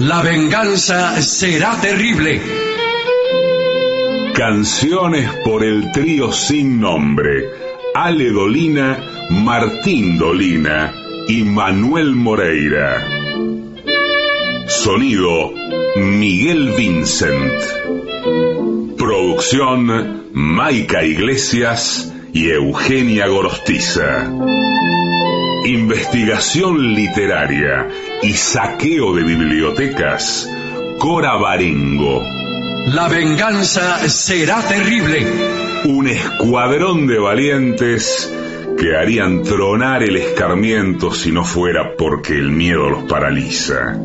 La venganza será terrible. Canciones por el trío sin nombre. Ale Dolina, Martín Dolina y Manuel Moreira. Sonido Miguel Vincent. Producción Maica Iglesias y Eugenia Gorostiza. Investigación literaria y saqueo de bibliotecas. Cora Barengo. La venganza será terrible. Un escuadrón de valientes que harían tronar el escarmiento si no fuera porque el miedo los paraliza.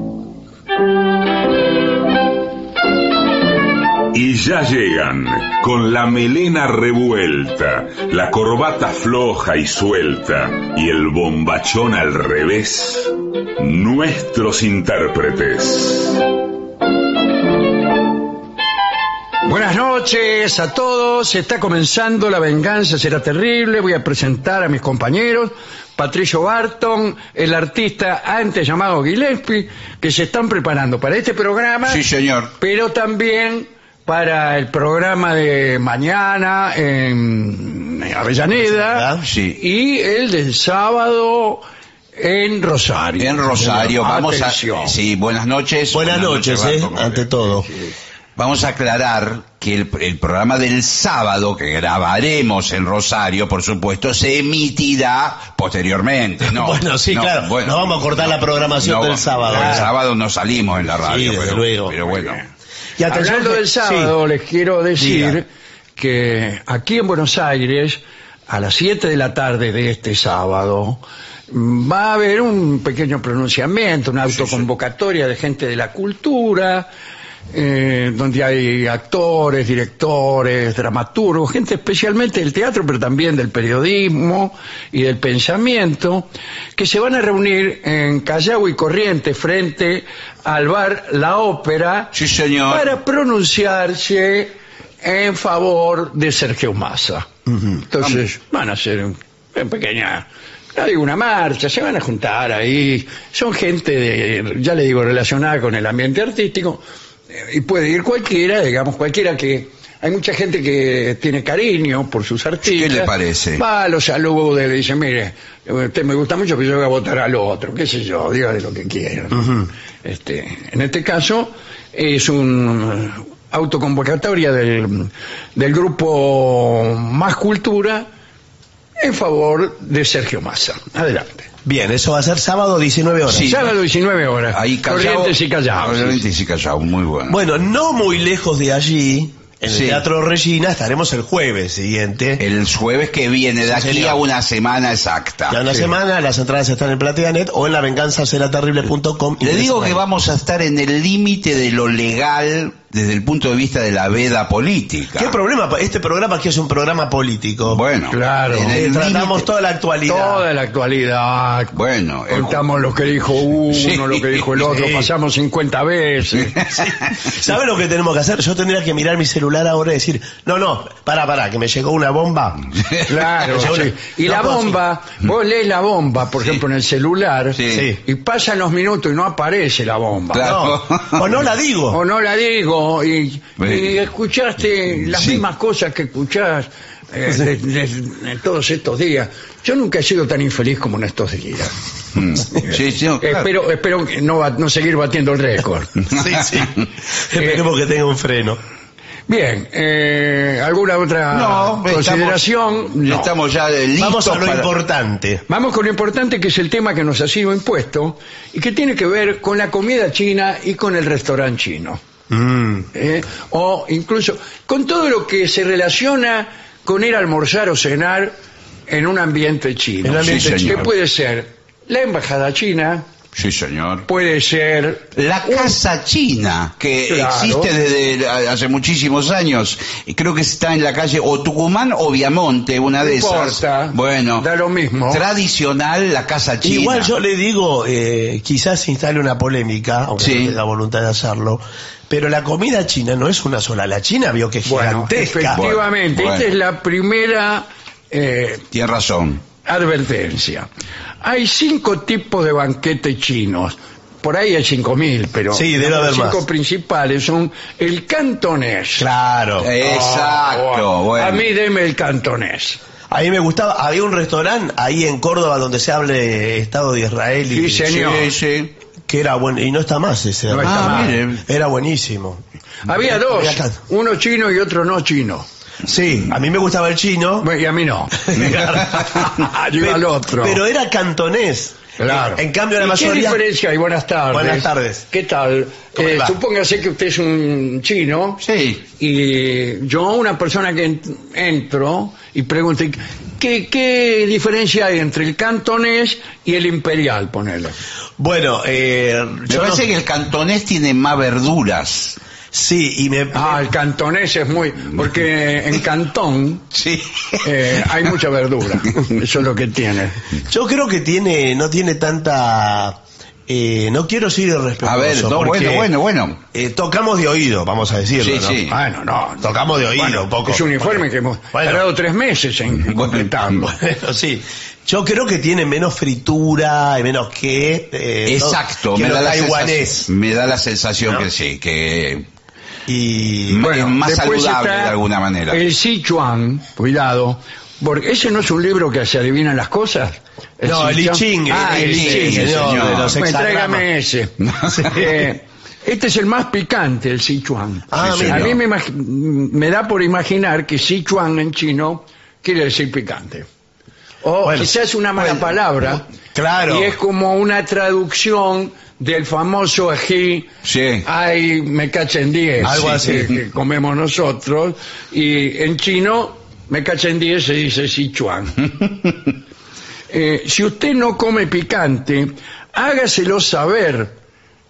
Y ya llegan, con la melena revuelta, la corbata floja y suelta y el bombachón al revés, nuestros intérpretes. Buenas noches a todos. Está comenzando La Venganza Será Terrible. Voy a presentar a mis compañeros. Patricio Barton, el artista antes llamado Gillespie, que se están preparando para este programa. Sí, señor. Pero también para el programa de mañana en Avellaneda. Sí. Y el del sábado en Rosario. En Rosario, vamos Atención. a... Sí, buenas noches. Buenas noches, eh, ante todo. Vamos a aclarar que el, el programa del sábado, que grabaremos en Rosario, por supuesto, se emitirá posteriormente. No, Bueno, sí, claro. No vamos a cortar la programación del sábado. El sábado no salimos en la radio, Sí, desde pero, luego. pero bueno. Y atención Hablando que- del sábado, les quiero decir Diga. que aquí en Buenos Aires, a las 7 de la tarde de este sábado, mm, va a haber un pequeño pronunciamiento, una autoconvocatoria de gente de la cultura, eh, donde hay actores, directores, dramaturgos, gente especialmente del teatro, pero también del periodismo y del pensamiento, que se van a reunir en Callao y Corriente frente al bar La Ópera Sí, señor. para pronunciarse en favor de Sergio Massa. Entonces van a hacer un- una pequeña, no digo una marcha, se van a juntar ahí. Son gente, de, ya le digo, relacionada con el ambiente artístico y puede ir cualquiera, digamos, cualquiera que... Hay mucha gente que tiene cariño por sus artistas. ¿Qué le parece? Va, lo saluda y le dice, mire, usted me gusta mucho, pero yo voy a votar al otro, qué sé yo, dígale lo que quiera. este, en este caso es un eh, autoconvocatoria del, del grupo Más Cultura en favor de Sergio Massa. Adelante. Bien, eso va a ser sábado 19 horas. Sí. Sábado 19 horas. Ahí Callao- Corrientes y Callao. Corrientes y Callao, muy bueno. Bueno, no muy lejos de allí, en el Sí. Teatro Regina, estaremos el jueves siguiente. El jueves que viene, de Sí, aquí señor. a una semana exacta. Ya una Sí. semana, las entradas están en PlateaNet o en lavenganzaseraterrible.com. Le digo que vamos a estar en el límite de lo legal desde el punto de vista de la veda política. ¿Qué problema? Este programa aquí es un programa político. Bueno, Claro. en el tratamos límite- toda la actualidad. Toda la actualidad. Bueno, el- Contamos lo que dijo uno, Sí. lo que dijo el otro, Sí. pasamos 50 veces. ¿Sabe lo que tenemos que hacer? Yo tendría que mirar mi celular ahora y decir, no, no, para, para, que me llegó una bomba. Claro, sí. no- Y no la bomba, vos lees la bomba, por ejemplo, en el celular, Sí. y pasan los minutos y no aparece la bomba. Claro. No, o no la digo. O no la digo, y, y escuchaste las Sí. mismas cosas que escuchás eh, de, de- de todos estos días. Yo nunca he sido tan infeliz como en estos días. Mm. Sí, sí, no, claro. Espero, espero no, va- no seguir batiendo el récord. Sí, sí. Esperemos que tenga un freno. Bien, eh, ¿alguna otra No, consideración? Estamos, No. estamos ya listos Vamos a lo para- importante. Vamos con lo importante que es el tema que nos ha sido impuesto y que tiene que ver con la comida china y con el restaurante chino. Mm. ¿eh? O incluso con todo lo que se relaciona con ir a almorzar o cenar en un ambiente chino. Ambiente que chino. puede ser la embajada china, Sí, señor. puede ser La casa china, que Claro. existe desde hace muchísimos años, creo que está en la calle o Tucumán o Viamonte, una No de importa, esas. Bueno, da lo mismo. Tradicional la casa china. Igual yo le digo, eh, quizás se instale una polémica, aunque Sí. no tenga voluntad de hacerlo, pero la comida china no es una sola. La china vio que es bueno, gigantesca. efectivamente, Bueno, esta es la primera eh, Tiene razón. Advertencia. Hay cinco tipos de banquetes chinos. por ahí hay 5.000, pero Sí, debe los haber cinco más. principales son el cantonés. Claro. Exacto, Ah, bueno. A mí deme el cantonés. A mí me gustaba, había un restaurante ahí en Córdoba donde se hable Estado de Israel y Sí, señor. Sí, sí. Que era bueno y no está más ese. No está restaurante. más. mire. Era buenísimo. Había dos, uno chino y otro no chino. Sí, a mí me gustaba el chino. Y a mí no. Yo al otro. Pero era cantonés. Claro. En cambio la ¿Y ¿Qué mayoría diferencia hay? Buenas tardes. Buenas tardes. ¿Qué tal? ¿Cómo le Eh, supóngase que usted es un chino Sí. y yo una persona que ent- entro y pregunto ¿qué, qué diferencia hay entre el cantonés y el imperial? Ponele. Bueno, eh, Me yo parece no- que el cantonés tiene más verduras. sí, y me, Ah, el cantonés es muy... Porque en Cantón Sí. eh, hay mucha verdura. Eso es lo que tiene. yo creo que tiene, no tiene tanta, eh, no quiero ser irrespetuoso. A ver, no, porque, bueno, bueno, bueno. eh, tocamos de oído, vamos a decirlo, Sí, ¿no? sí. Bueno, no. Tocamos de oído Bueno, un poco. Es un informe que hemos tardado tres meses en completarlo. Bueno, sí. Yo creo que tiene menos fritura y menos que. eh, Exacto, que me da, la taiwanés. me da la sensación ¿No? que sí, que Y. es más saludable está de alguna manera. El Sichuan, cuidado, porque ese no es un libro que se adivinan las cosas. No, el I Ching, Ah, el, el I Ching, Ching, señor, tráigame ese. Eh, este es el más picante, el Sichuan. Ah, Sí. A mí me, imag- me da por imaginar que Sichuan en chino quiere decir picante. O Bueno, quizás una mala bueno, palabra. claro. Y es como una traducción del famoso ají Sí. ay, me cachen 10. Algo así. Que, que comemos nosotros. Y en chino, me cachen 10 se dice Sichuan. Eh, si usted no come picante, hágaselo saber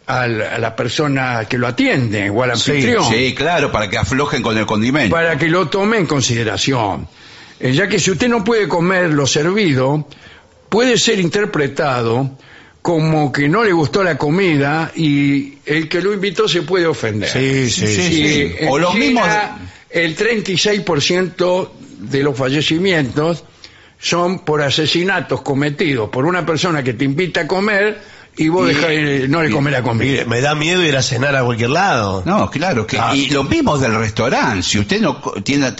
al- a la persona que lo atiende o al anfitrión Sí, claro, para que aflojen con el condimento. para que lo tome en consideración. Eh, ya que si usted no puede comer lo servido, puede ser interpretado como que no le gustó la comida y el que lo invitó se puede ofender. Sí, sí, Sí, sí. Y sí. en O los China, mismos- El 36% de los fallecimientos son por asesinatos cometidos por una persona que te invita a comer y vos Y- dejás, no le comes la comida. Me da miedo ir a cenar a cualquier lado. No, claro, que, Claro. y lo mismo del restaurante. Si usted no tiene,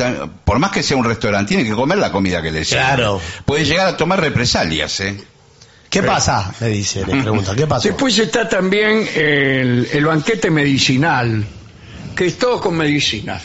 por más que sea un restaurante, tiene que comer la comida que le sirve. Claro. Puede llegar a tomar represalias, ¿eh? ¿Qué pasa? Me dice, le pregunta, ¿qué pasa? Después está también el, el banquete medicinal, que es todo con medicinas.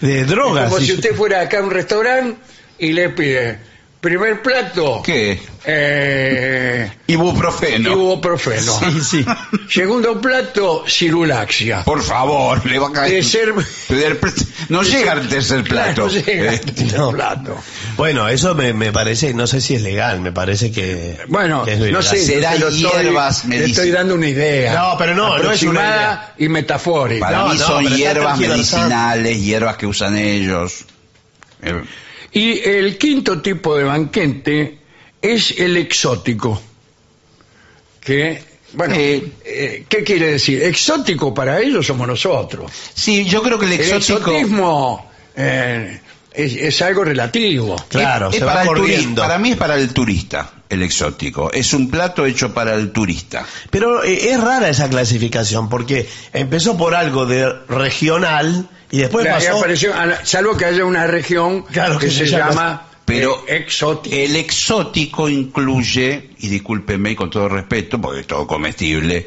De drogas. como si usted fuera acá a un restaurante y le pide primer plato, ¿Qué? eh, Ibuprofeno. ibuprofeno. Sí, sí. Segundo plato, cirulaxia. Por favor, le va a caer. Tercer- Tercer no llega al tercer plato. Claro, llega Eh, al tercer no. plato. Bueno, eso me, me parece, no sé si es legal, me parece que. Bueno, que es no sé, Será estoy- hierbas le medici- estoy dando una idea. No, pero no, no es una y metafórica. Para No, mí no, son hierbas medicinales, hierbas que usan ellos. Eh, Y el quinto tipo de banquete es el exótico. Que, bueno, Eh. eh, ¿qué quiere decir? Exótico para ellos somos nosotros. sí, yo creo que el El exótico. exotismo eh, es, es algo relativo. Claro, es se para, va el turi- corriendo. para mí es para el turista, el exótico. Es un plato hecho para el turista. Pero eh, es rara esa clasificación, porque empezó por algo de regional y después pasó. apareció, salvo que haya una región Claro, que, que se, se llama- llama Pero eh, exótico. el exótico incluye, y discúlpeme con todo respeto, porque es todo comestible,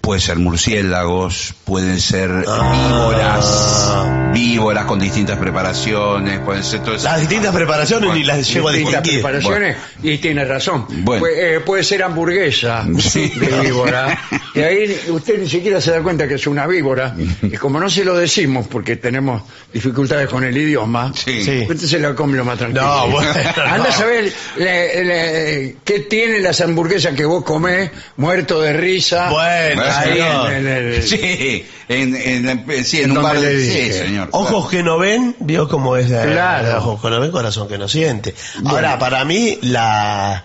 puede ser murciélagos, pueden ser Ah. víboras, víboras con distintas preparaciones, pueden ser todo eso. Las distintas preparaciones ni las llego a distintas distinguir. preparaciones y tiene razón. Bueno. Puede, eh, puede ser hamburguesa Sí. de víbora y ahí usted ni siquiera se da cuenta que es una víbora y como no se lo decimos porque tenemos dificultades con el idioma, Sí. Sí. usted se la come lo más tranquilo. No, bueno, Anda a saber le- le- qué tienen las hamburguesas que vos comés muerto de risa. Bueno, ahí señor. en, en el- Sí, en, en, sí, en En un le de... Sí, señor. Ojos que no ven, vio cómo es de, Claro. ojos que no ven, corazón que no siente. Ahora, para mí, la,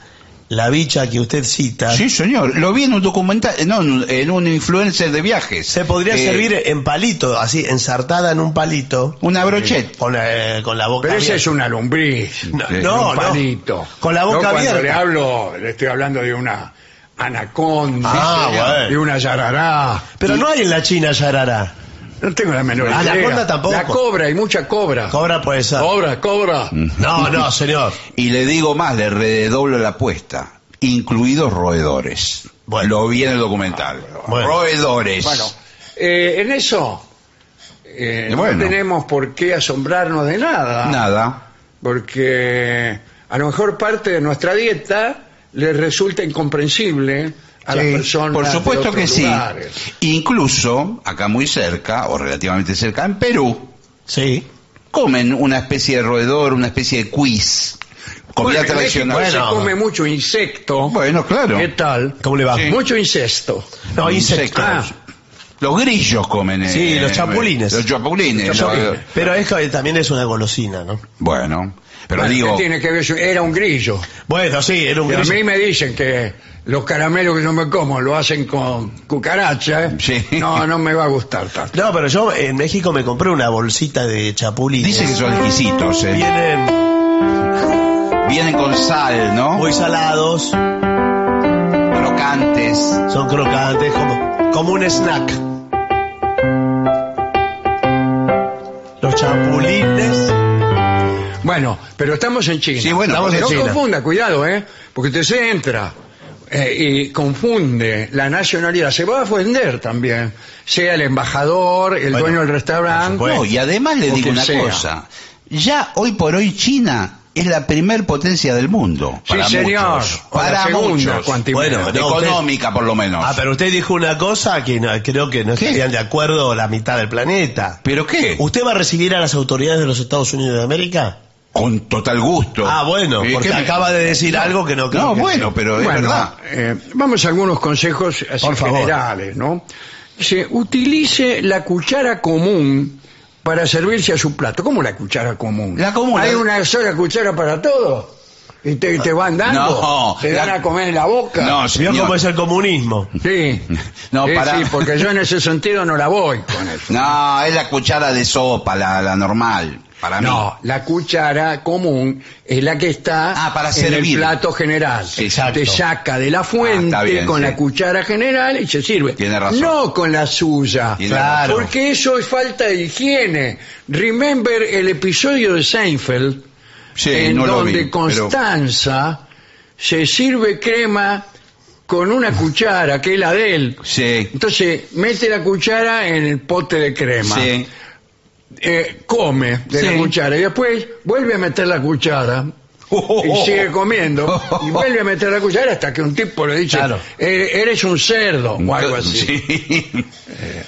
la bicha que usted cita Sí, señor. Lo vi en un documental, no, en un influencer de viajes. se podría Eh, servir en palito, así, ensartada en un palito, Una brochette. con, la- con la boca Pero esa abierta. es una lombriz. No, Sí, no, un no. palito. Con la Yo boca cuando abierta. le hablo, le estoy hablando de una anaconda Ah, bueno. y una yarará. Pero no hay en la China yarará. No tengo la menor idea. Anaconda tampoco. La cobra, hay mucha cobra. Cobra puede ser. Cobra, cobra. No, no, señor. Y le digo más, le redoblo la apuesta, incluidos roedores. Bueno. Lo vi en el documental. Bueno. Roedores. Bueno, eh, en eso eh, Bueno. no tenemos por qué asombrarnos de nada. Nada. Porque a lo mejor parte de nuestra dieta le resulta incomprensible a Sí, las personas. Por de supuesto otros que sí. lugares. Incluso, acá muy cerca, o relativamente cerca, en Perú, Sí. comen una especie de roedor, una especie de quiz. Comida Bueno, en tradicional. Bueno. se come mucho insecto. Bueno, claro. ¿Qué tal? ¿Cómo le va? Sí. Mucho incesto. No, insectos. Ah, Los grillos comen. eh, Sí, los chapulines. Los chapulines. Los chapulines. Pero es que también es una golosina, ¿no? Bueno, pero bueno, digo, ¿qué tiene que ver? Era un grillo. Bueno, sí, era un Y a grillo. mí me dicen que los caramelos que yo me como lo hacen con cucaracha. ¿eh? Sí. No, no me va a gustar tanto. No, pero yo en México me compré una bolsita de chapulines. dice que son exquisitos. eh. Vienen Vienen con sal, ¿no? muy salados, crocantes. son crocantes, como, como un snack. Los chapulines. Bueno, pero estamos en China. Sí, bueno, Estamos por no confunda, cuidado, ¿eh? Porque usted se entra eh, y confunde la nacionalidad. Se va a ofender también, sea el embajador, el Bueno, dueño del restaurante. No, y además le digo una sea. cosa. Ya hoy por hoy China es la primer potencia del mundo. Sí, para señor. muchos. Para segunda, muchos. Bueno, no, Económica, por lo menos. Ah, pero usted dijo una cosa que no- creo que no ¿Qué? estarían de acuerdo la mitad del planeta. ¿Pero qué? ¿Usted va a recibir a las autoridades de los Estados Unidos de América? Con total gusto. Ah, bueno, Eh, porque ¿qué me- acaba de decir algo que no creo No, que- bueno, pero es Bueno, verdad. eh, vamos a algunos consejos así Por favor. generales, ¿no? Dice, utilice la cuchara común para servirse a su plato. ¿Cómo la cuchara común? La común, ¿Hay la- una sola cuchara para todo? ¿Y te, te van dando? No, ¿Te dan la- a comer en la boca? No, ¿Vio señor. cómo es el comunismo? Sí. No, Sí, para- sí, porque yo en ese sentido no la voy con eso. No, es la cuchara de sopa, la, la normal, para mí. No, la cuchara común es la que está Ah, para en el servir. plato general. Exacto. Te saca de la Ah, fuente bien, con sí. la cuchara general y se sirve. Tiene razón. No con la suya. Tiene Claro. Porque eso es falta de higiene. Remember el episodio de Seinfeld Sí, en no lo donde vi, pero- Constanza se sirve crema con una cuchara que es la de él. Sí, Entonces mete la cuchara en el pote de crema sí. Eh, come de la Sí. cuchara y después vuelve a meter la cuchara y sigue comiendo y vuelve a meter la cuchara hasta que un tipo le dice Claro. "Eh, eres un cerdo o algo así Sí.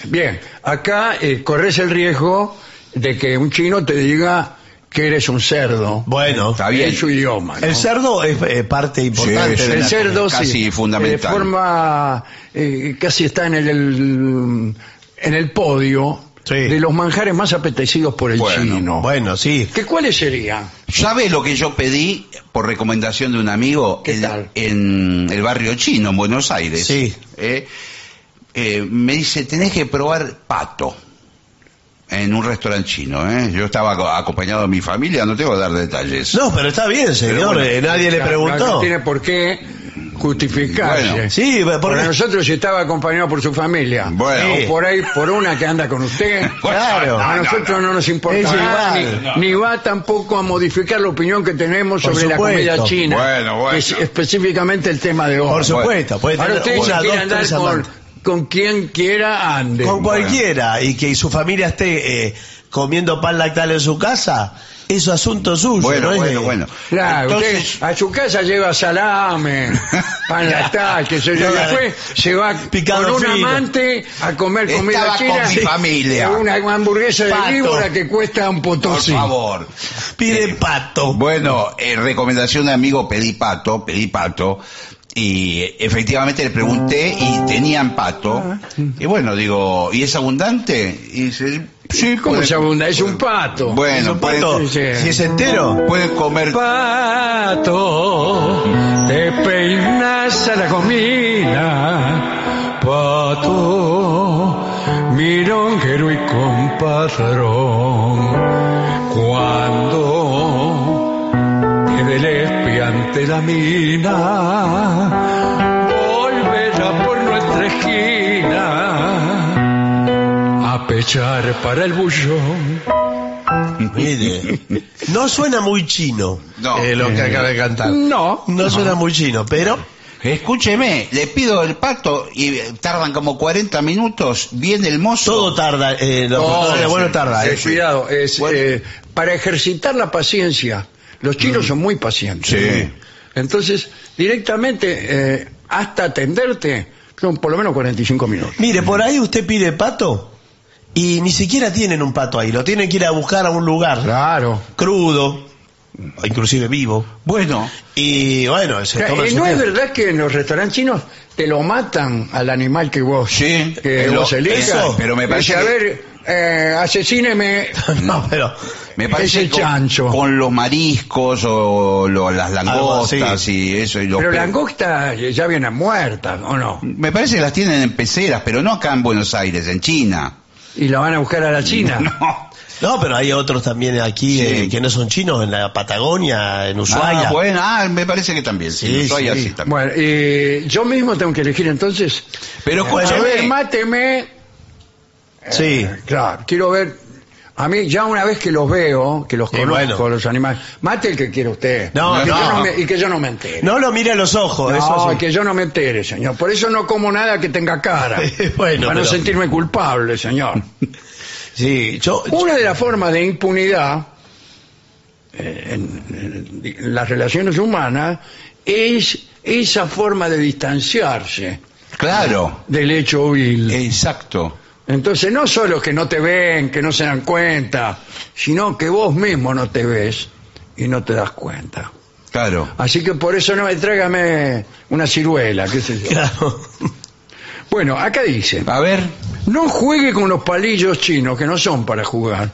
bien acá eh, corres el riesgo de que un chino te diga que eres un cerdo Bueno, Está bien. en su idioma ¿no? el cerdo es eh, parte importante Sí, de el cerdo casi sí, fundamental. de forma eh, casi está en el, el- en el podio Sí. de los manjares más apetecidos por el Bueno, chino Bueno, sí. ¿Qué, ¿Cuáles serían? ¿Sabes lo que yo pedí por recomendación de un amigo ¿Qué en, tal? en el barrio chino, en Buenos Aires? Sí. Eh, eh, me dice, tenés que probar pato en un restaurante chino. ¿eh? Yo estaba aco- acompañado de mi familia, no tengo que dar detalles. No, pero está bien, señor. bueno, eh, nadie le No, preguntó. No, tiene por qué justificarse. Bueno, Sí, Para porque nosotros si estaba acompañado por su familia. Bueno. O por ahí, por una que anda con usted. Claro. A nosotros no, nos importa nada, igual. ni, ni va tampoco a modificar la opinión que tenemos Por sobre la comida china. Bueno, bueno. Que es específicamente el tema de hoy. por supuesto, puede Ahora tener usted una, quiere dos, andar con, con quien quiera, ande. Con cualquiera y que su familia esté eh, comiendo pan lactal en su casa, es su asunto suyo. Bueno, no bueno, bueno. Claro, Entonces, usted a su casa lleva salame, pan lactal, que se yo. Después se va Picado con un fino. amante a comer comida Estaba china. con mi familia. Una hamburguesa de víbora que cuesta un por potosí. favor. Pide pato. Bueno, en recomendación de amigo pedí pato, pedí pato. Y efectivamente le pregunté y tenían pato. Ah, Y bueno, digo, ¿y es abundante? Y dice, sí, ¿Cómo se abunda? Es un pato. ¿Es Bueno, un pueden, pato? sí, sí. Si es entero. pueden comer. Pato, te peinas a la comida. Pato, mironguero y compadrón. Cuando quede el espía ante la mina, pechar para el bullón. Mire, no suena muy chino No. eh, lo que acaba de cantar. No. No suena muy chino, pero Escúcheme, le pido el pato y eh, tardan como 40 minutos, viene el mozo. todo tarda. Eh, No, portadores, bueno, tarda. eh, eh. cuidado, es, Bueno. eh, para ejercitar la paciencia. Los chinos son muy pacientes. Sí. Entonces, directamente, eh, hasta atenderte, son por lo menos 45 minutos. Mire, por ahí usted pide pato y ni siquiera tienen un pato ahí. Lo tienen que ir a buscar a un lugar Claro. crudo, inclusive vivo. Bueno, Y bueno, se toma Eh, ¿No es verdad que en los restaurantes chinos te lo matan al animal que vos, Sí, que pero- vos elijas? eso, pero me parece Dice, a ver, eh, asesíneme No, pero me parece ese con, chancho. con los mariscos o lo- las langostas y eso. Y los Pero pe- langostas ya vienen muertas, ¿o no? Me parece que las tienen en peceras, pero no acá en Buenos Aires, en China. Y la van a buscar a la China. No. no, pero hay otros también aquí Sí. eh, que no son chinos en la Patagonia, en Ushuaia. Ah, bueno, ah, me parece que también. Sí, sí. así también. Bueno, eh, yo mismo tengo que elegir entonces. Pero A ver, escúchame, máteme. Sí. Eh, claro, quiero ver. A mí, ya una vez que los veo, que los conozco, bueno. los animales, mate el que quiera usted. No, y, que no. yo no me, y que yo no me entere. No lo mire a los ojos, No, eso sí. que yo no me entere, señor. Por eso no como nada que tenga cara. Bueno, para no pero- sentirme culpable, señor. Sí, yo, Una de las formas de impunidad eh, en, en las relaciones humanas es esa forma de distanciarse claro, del hecho vil. exacto. Entonces, no solo que no te ven, que no se dan cuenta, sino que vos mismo no te ves y no te das cuenta. Claro. Así que por eso no me tráigame una ciruela, qué sé yo. claro. Bueno, acá dice, A ver, no juegue con los palillos chinos, que no son para jugar.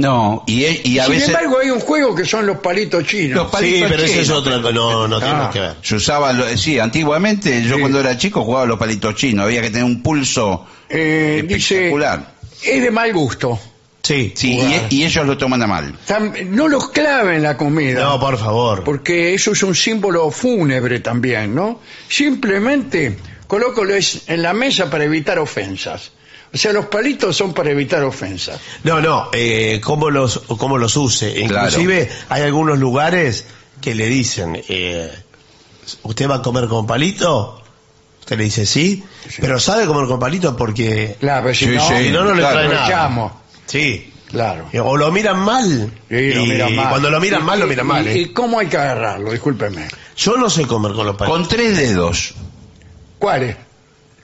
No, y, e- y a Sin veces embargo, hay un juego que son los palitos chinos. Los Sí, palitos pero ese es chinos. otro, no, no tiene Ah. que ver. se usaba, lo- sí, antiguamente yo Sí. cuando era chico jugaba los palitos chinos, había que tener un pulso Eh, dice, espectacular. es de mal gusto. Sí. Sí, y, y ellos lo toman a mal. Tam- No los clave en la comida. No, por favor. porque eso es un símbolo fúnebre también, ¿no? Simplemente colócoles en la mesa para evitar ofensas. O sea, los palitos son para evitar ofensas. No, no, eh, cómo los, cómo los use. Inclusive hay algunos lugares que le dicen, eh, ¿usted va a comer con palito? Usted le dice sí, pero sabe comer con palito porque Claro, pero si Sí, no, sí, si no, no le claro. trae lo nada. echamos. Sí. Claro. O lo miran mal. Sí, lo y miran mal. cuando lo miran Y- mal, lo miran y- mal. ¿Y, ¿eh? cómo hay que agarrarlo? Discúlpeme. Yo no sé comer con los palitos. Con tres dedos. ¿Cuáles?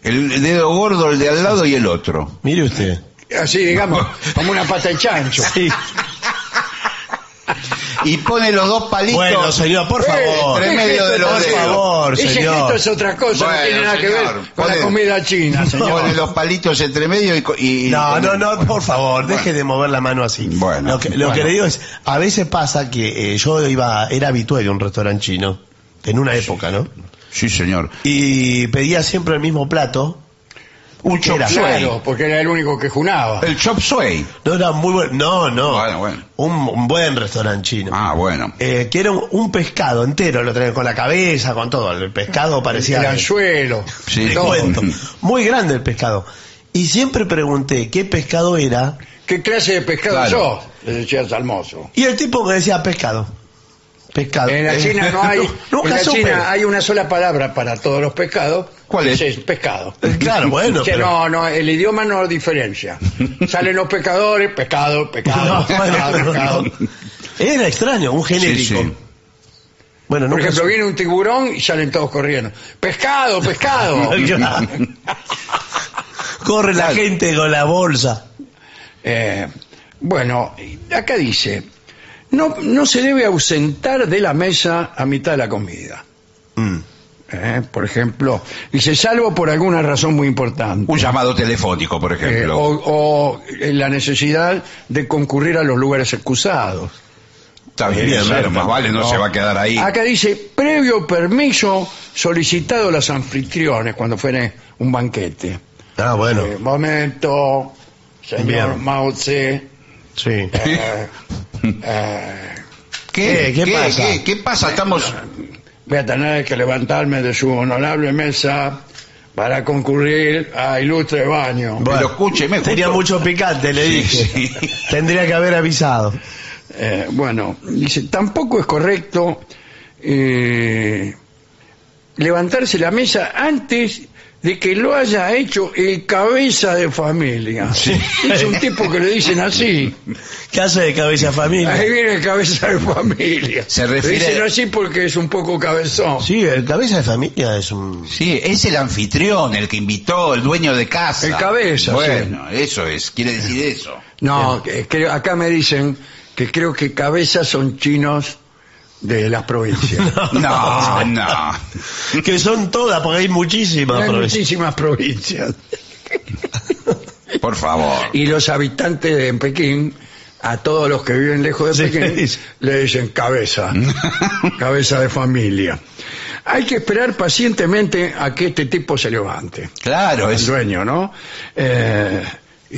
El dedo gordo, el de al lado y el otro. Mire usted. Así, digamos, como una pata de chancho. Sí. Y pone los dos palitos. Bueno, señor, por Eh, favor. entre ese medio de los dedos. Por favor, Ese señor. gesto es otra cosa, no tiene nada que ver señor, con la comida china, señor. Pone los palitos entre medio y... co- y- No, y- no, no, por favor, deje de mover la mano así. Bueno, lo que, lo bueno. que le digo es, a veces pasa que eh, yo iba, era habitual de un restaurante chino, en una época, ¿no? Sí, señor. Y pedía siempre el mismo plato. Un chop Era- suey. Claro, porque era el único que junaba. El chop suey. No era muy bueno, no, no. Bueno, bueno. Un, un buen restaurante chino. Ah, bueno. Eh, que era un, un pescado entero, lo traían con la cabeza, con todo. El pescado parecía... el anzuelo. Sí. Te todo. cuento. Muy grande el pescado. Y siempre pregunté qué pescado era. ¿Qué clase de pescado Claro. sos? Le decías al mozo. Y el tipo me decía pescado. Pescado. En la China no hay, en la supe. China hay una sola palabra para todos los pescados. ¿Cuál es? pescado. Claro, bueno, Que pero- no, no, el idioma no diferencia. Salen los pescadores, pescado, pescado, No, pescado, no, pescado. no. Era extraño, un genérico. Sí, sí. Bueno, Por ejemplo, viene un tiburón y salen todos corriendo. Pescado, pescado. Corre la gente con la bolsa. Eh, bueno, acá dice, no, no se debe ausentar de la mesa a mitad de la comida. Mm. Eh, por ejemplo, dice, salvo por alguna razón muy importante. Un llamado telefónico, por Eh, ejemplo. o, o, eh, la necesidad de concurrir a los lugares excusados. Está bien, bien, claro, más vale, no, No. se va a quedar ahí. Acá dice, previo permiso solicitado a los anfitriones cuando fuere un banquete. Ah, bueno. Eh, momento, señor Sí. eh, eh, ¿Qué, ¿Qué? ¿Qué pasa? ¿Qué, qué pasa? Estamos... voy a tener que levantarme de su honorable mesa para concurrir a ilustre baño. Pero escúcheme, Tenía justo- mucho picante, le Sí, dije. sí. Tendría que haber avisado. Eh, bueno, dice, tampoco es correcto eh, levantarse la mesa antes de que lo haya hecho el cabeza de familia. Es un tipo que le dicen así. ¿Qué hace de cabeza familia? Ahí viene el cabeza de familia. Se Le refiere- dicen así porque es un poco cabezón. Sí, el cabeza de familia es un... Sí, es el anfitrión, el que invitó, el dueño de casa. El cabeza, Bueno, eso es, quiere decir eso. No, creo- acá me dicen que creo que cabezas son chinos de las provincias. No, no. Que son todas, porque hay muchísimas. Hay provincias. muchísimas provincias. Por favor. Y los habitantes de Pekín, a todos los que viven lejos de Sí. Pekín, le dicen cabeza, cabeza de familia. Hay que esperar pacientemente a que este tipo se levante, Claro, el es. dueño, ¿no? Eh,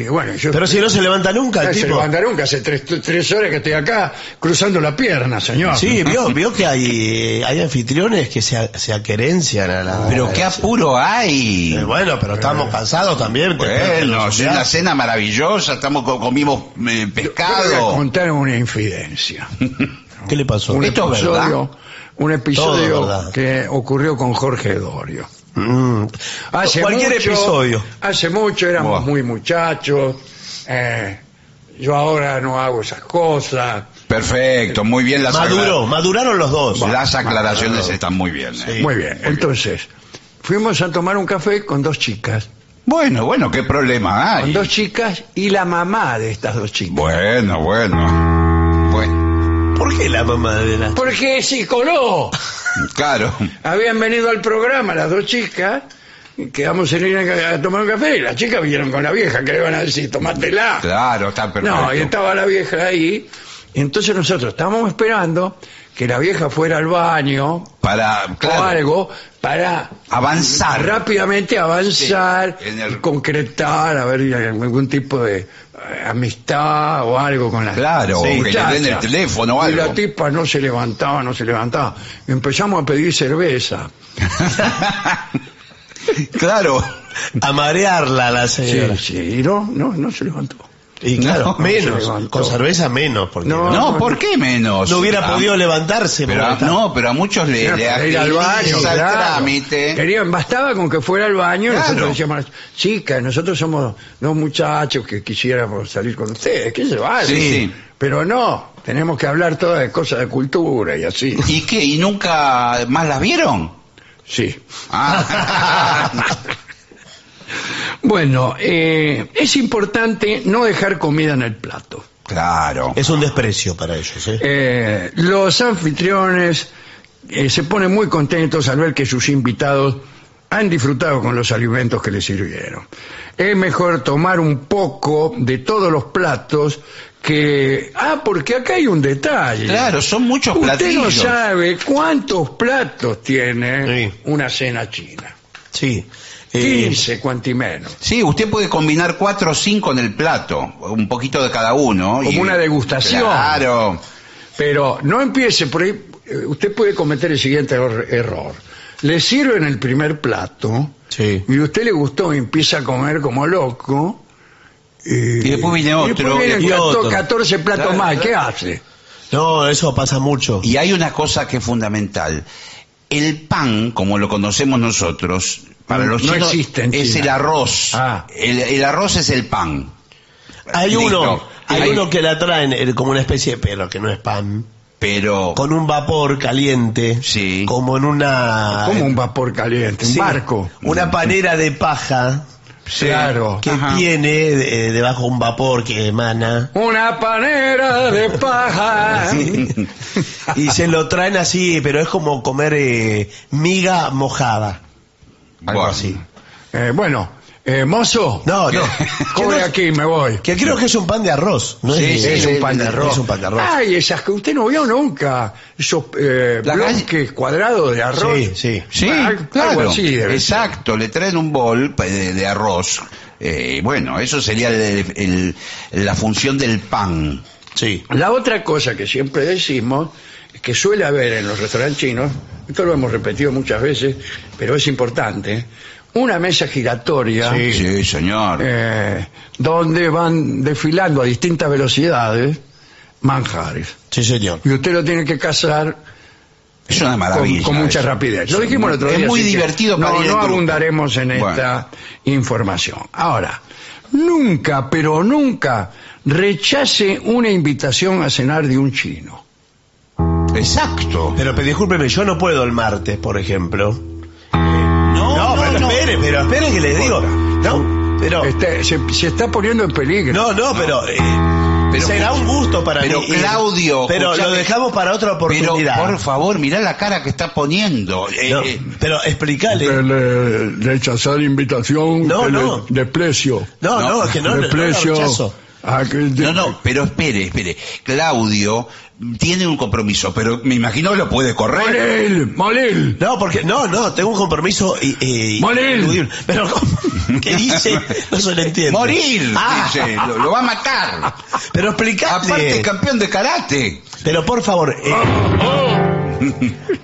y bueno, yo Pero si no se levanta nunca no el se tipo. levanta nunca, hace tres, tres horas que estoy acá cruzando la pierna, señor. Sí, vio, vio que hay, hay anfitriones que se, se aquerencian a la... Pero qué apuro hay. Eh, bueno, pero estamos cansados también. Bueno, es una cena maravillosa, estamos co- comimos eh, Yo voy a pescado. contar una infidencia. ¿Qué le pasó? Un Esto es episodio, un episodio verdad. que ocurrió con Jorge Dorio. Mm. Hace Cualquier mucho, episodio. Hace mucho éramos Buah. muy muchachos. eh, yo ahora no hago esas cosas. Perfecto, muy bien las Maduró, maduraron los dos. Las aclaraciones están muy bien. ¿eh? Sí. Muy bien. Entonces, fuimos a tomar un café con dos chicas. Bueno, bueno, qué problema hay. Con dos chicas y la mamá de estas dos chicas. Bueno, bueno. Bueno, ¿Por qué la mamá de la... Porque se coló. claro. Habían venido al programa las dos chicas. Quedamos en ir a, a tomar un café y las chicas vinieron con la vieja que le iban a decir, tomátela. Claro, está perfecto. No, y estaba la vieja ahí. Y entonces nosotros estábamos esperando que la vieja fuera al baño Para, o algo para avanzar. rápidamente avanzar, Sí, en el- y concretar, a ver algún tipo de eh, amistad o algo con la Claro, Sí, que le den el teléfono o Y algo. la tipa no se levantaba, no se levantaba. Y empezamos a pedir cerveza. claro. A marearla la Sí, señora. sí, y no, no, no se levantó. Y claro, No, menos. Con cerveza menos. Porque No, no, No, ¿por qué menos? no hubiera Ah, podido levantarse. Pero, a- no, pero a muchos le, le ir al baño, claro. trámite. Querían, bastaba con que fuera al baño y Claro. nosotros decíamos, chicas, nosotros somos dos muchachos que quisiéramos salir con ustedes, ¿qué se vale? Sí, sí. Pero no, tenemos que hablar todas de cosas de cultura y así. ¿Y qué? ¿Y nunca más las vieron? Sí. Ah. Bueno, eh, es importante no dejar comida en el plato. claro. Es un desprecio para ellos. ¿eh? Eh, los anfitriones eh, se ponen muy contentos al ver que sus invitados han disfrutado con los alimentos que les sirvieron. Es mejor tomar un poco de todos los platos que... Ah, porque acá hay un detalle. Claro, son muchos Usted platillos. no sabe cuántos platos tiene Sí. una cena china. Sí. Eh, 15, cuanti menos. Sí, usted puede combinar cuatro o cinco en el plato, un poquito de cada uno. Como una degustación. Claro. Pero no empiece por ahí. eh, Usted puede cometer el siguiente error. Le sirven el primer plato Sí. y a usted le gustó y empieza a comer como loco. eh, Y después viene y otro, después vienen y otro. 14 platos Claro, más. ¿Qué claro. hace? No, eso pasa mucho. Y hay una cosa que es fundamental. El pan, como lo conocemos nosotros, para No- los no chinos existe en es China. el arroz. Ah. El, el arroz es el pan. Hay Listo. uno, hay, Hay- uno que la traen eh, como una especie de perro, que no es pan, Pero con un vapor caliente, Sí. como en una... Como un vapor caliente, un barco. Una panera de paja Claro. que Ajá. tiene eh, debajo un vapor que emana. Una panera de paja. Y se lo traen así, pero es como comer eh, miga mojada. Algo Bueno. así. Eh, bueno, eh, mozo. No, no. Cobre aquí, me voy. Que creo que es un pan de arroz. ¿no Sí, es, sí, es un pan de arroz. Es un pan de arroz. Ay, esas que usted no vio nunca. Esos eh, bloques cuadrados de arroz. Sí, sí. Sí, Al- claro. así Exacto, le traen un bol pa- de, de arroz. Eh, bueno, eso sería el- el- la función del pan. Sí. La otra cosa que siempre decimos, es que suele haber en los restaurantes chinos, esto lo hemos repetido muchas veces, pero es importante, una mesa giratoria Sí, señor. eh, donde van desfilando a distintas velocidades manjares. Sí, señor. Y usted lo tiene que cazar es una con, maravilla. con mucha eso. rapidez. Lo Sí, dijimos el otro es día. muy así que divertido para no, no abundaremos en Bueno. esta información. Ahora, nunca, pero nunca rechace una invitación a cenar de un chino. Exacto. Pero, pero discúlpeme, yo no puedo el martes, por ejemplo. No, No, pero espere, pero espere que le digo. No, pero. Este, se, se está poniendo en peligro. No, no, pero. eh, Pero- será un gusto para pero mí. Claudio, Pero escuchame. lo dejamos para otra Pero, oportunidad. por favor, mirá la cara que está poniendo. Eh, No, eh, pero explicale. Le- rechazar invitación, No, que le- no. desprecio. No, no, No, es que no, no, no, desprecio. rechazo. A que- de- no, no, pero espere, espere. Claudio tiene un compromiso, pero me imagino que lo puede correr. Molel, Molel. No, porque no, no, tengo un compromiso Morir. ineludible. Pero. ¿qué dice? No se lo entiende. Morir, Ah, dice, lo, lo va a matar. Pero explicale. Aparte, campeón de karate. Pero por favor, eh,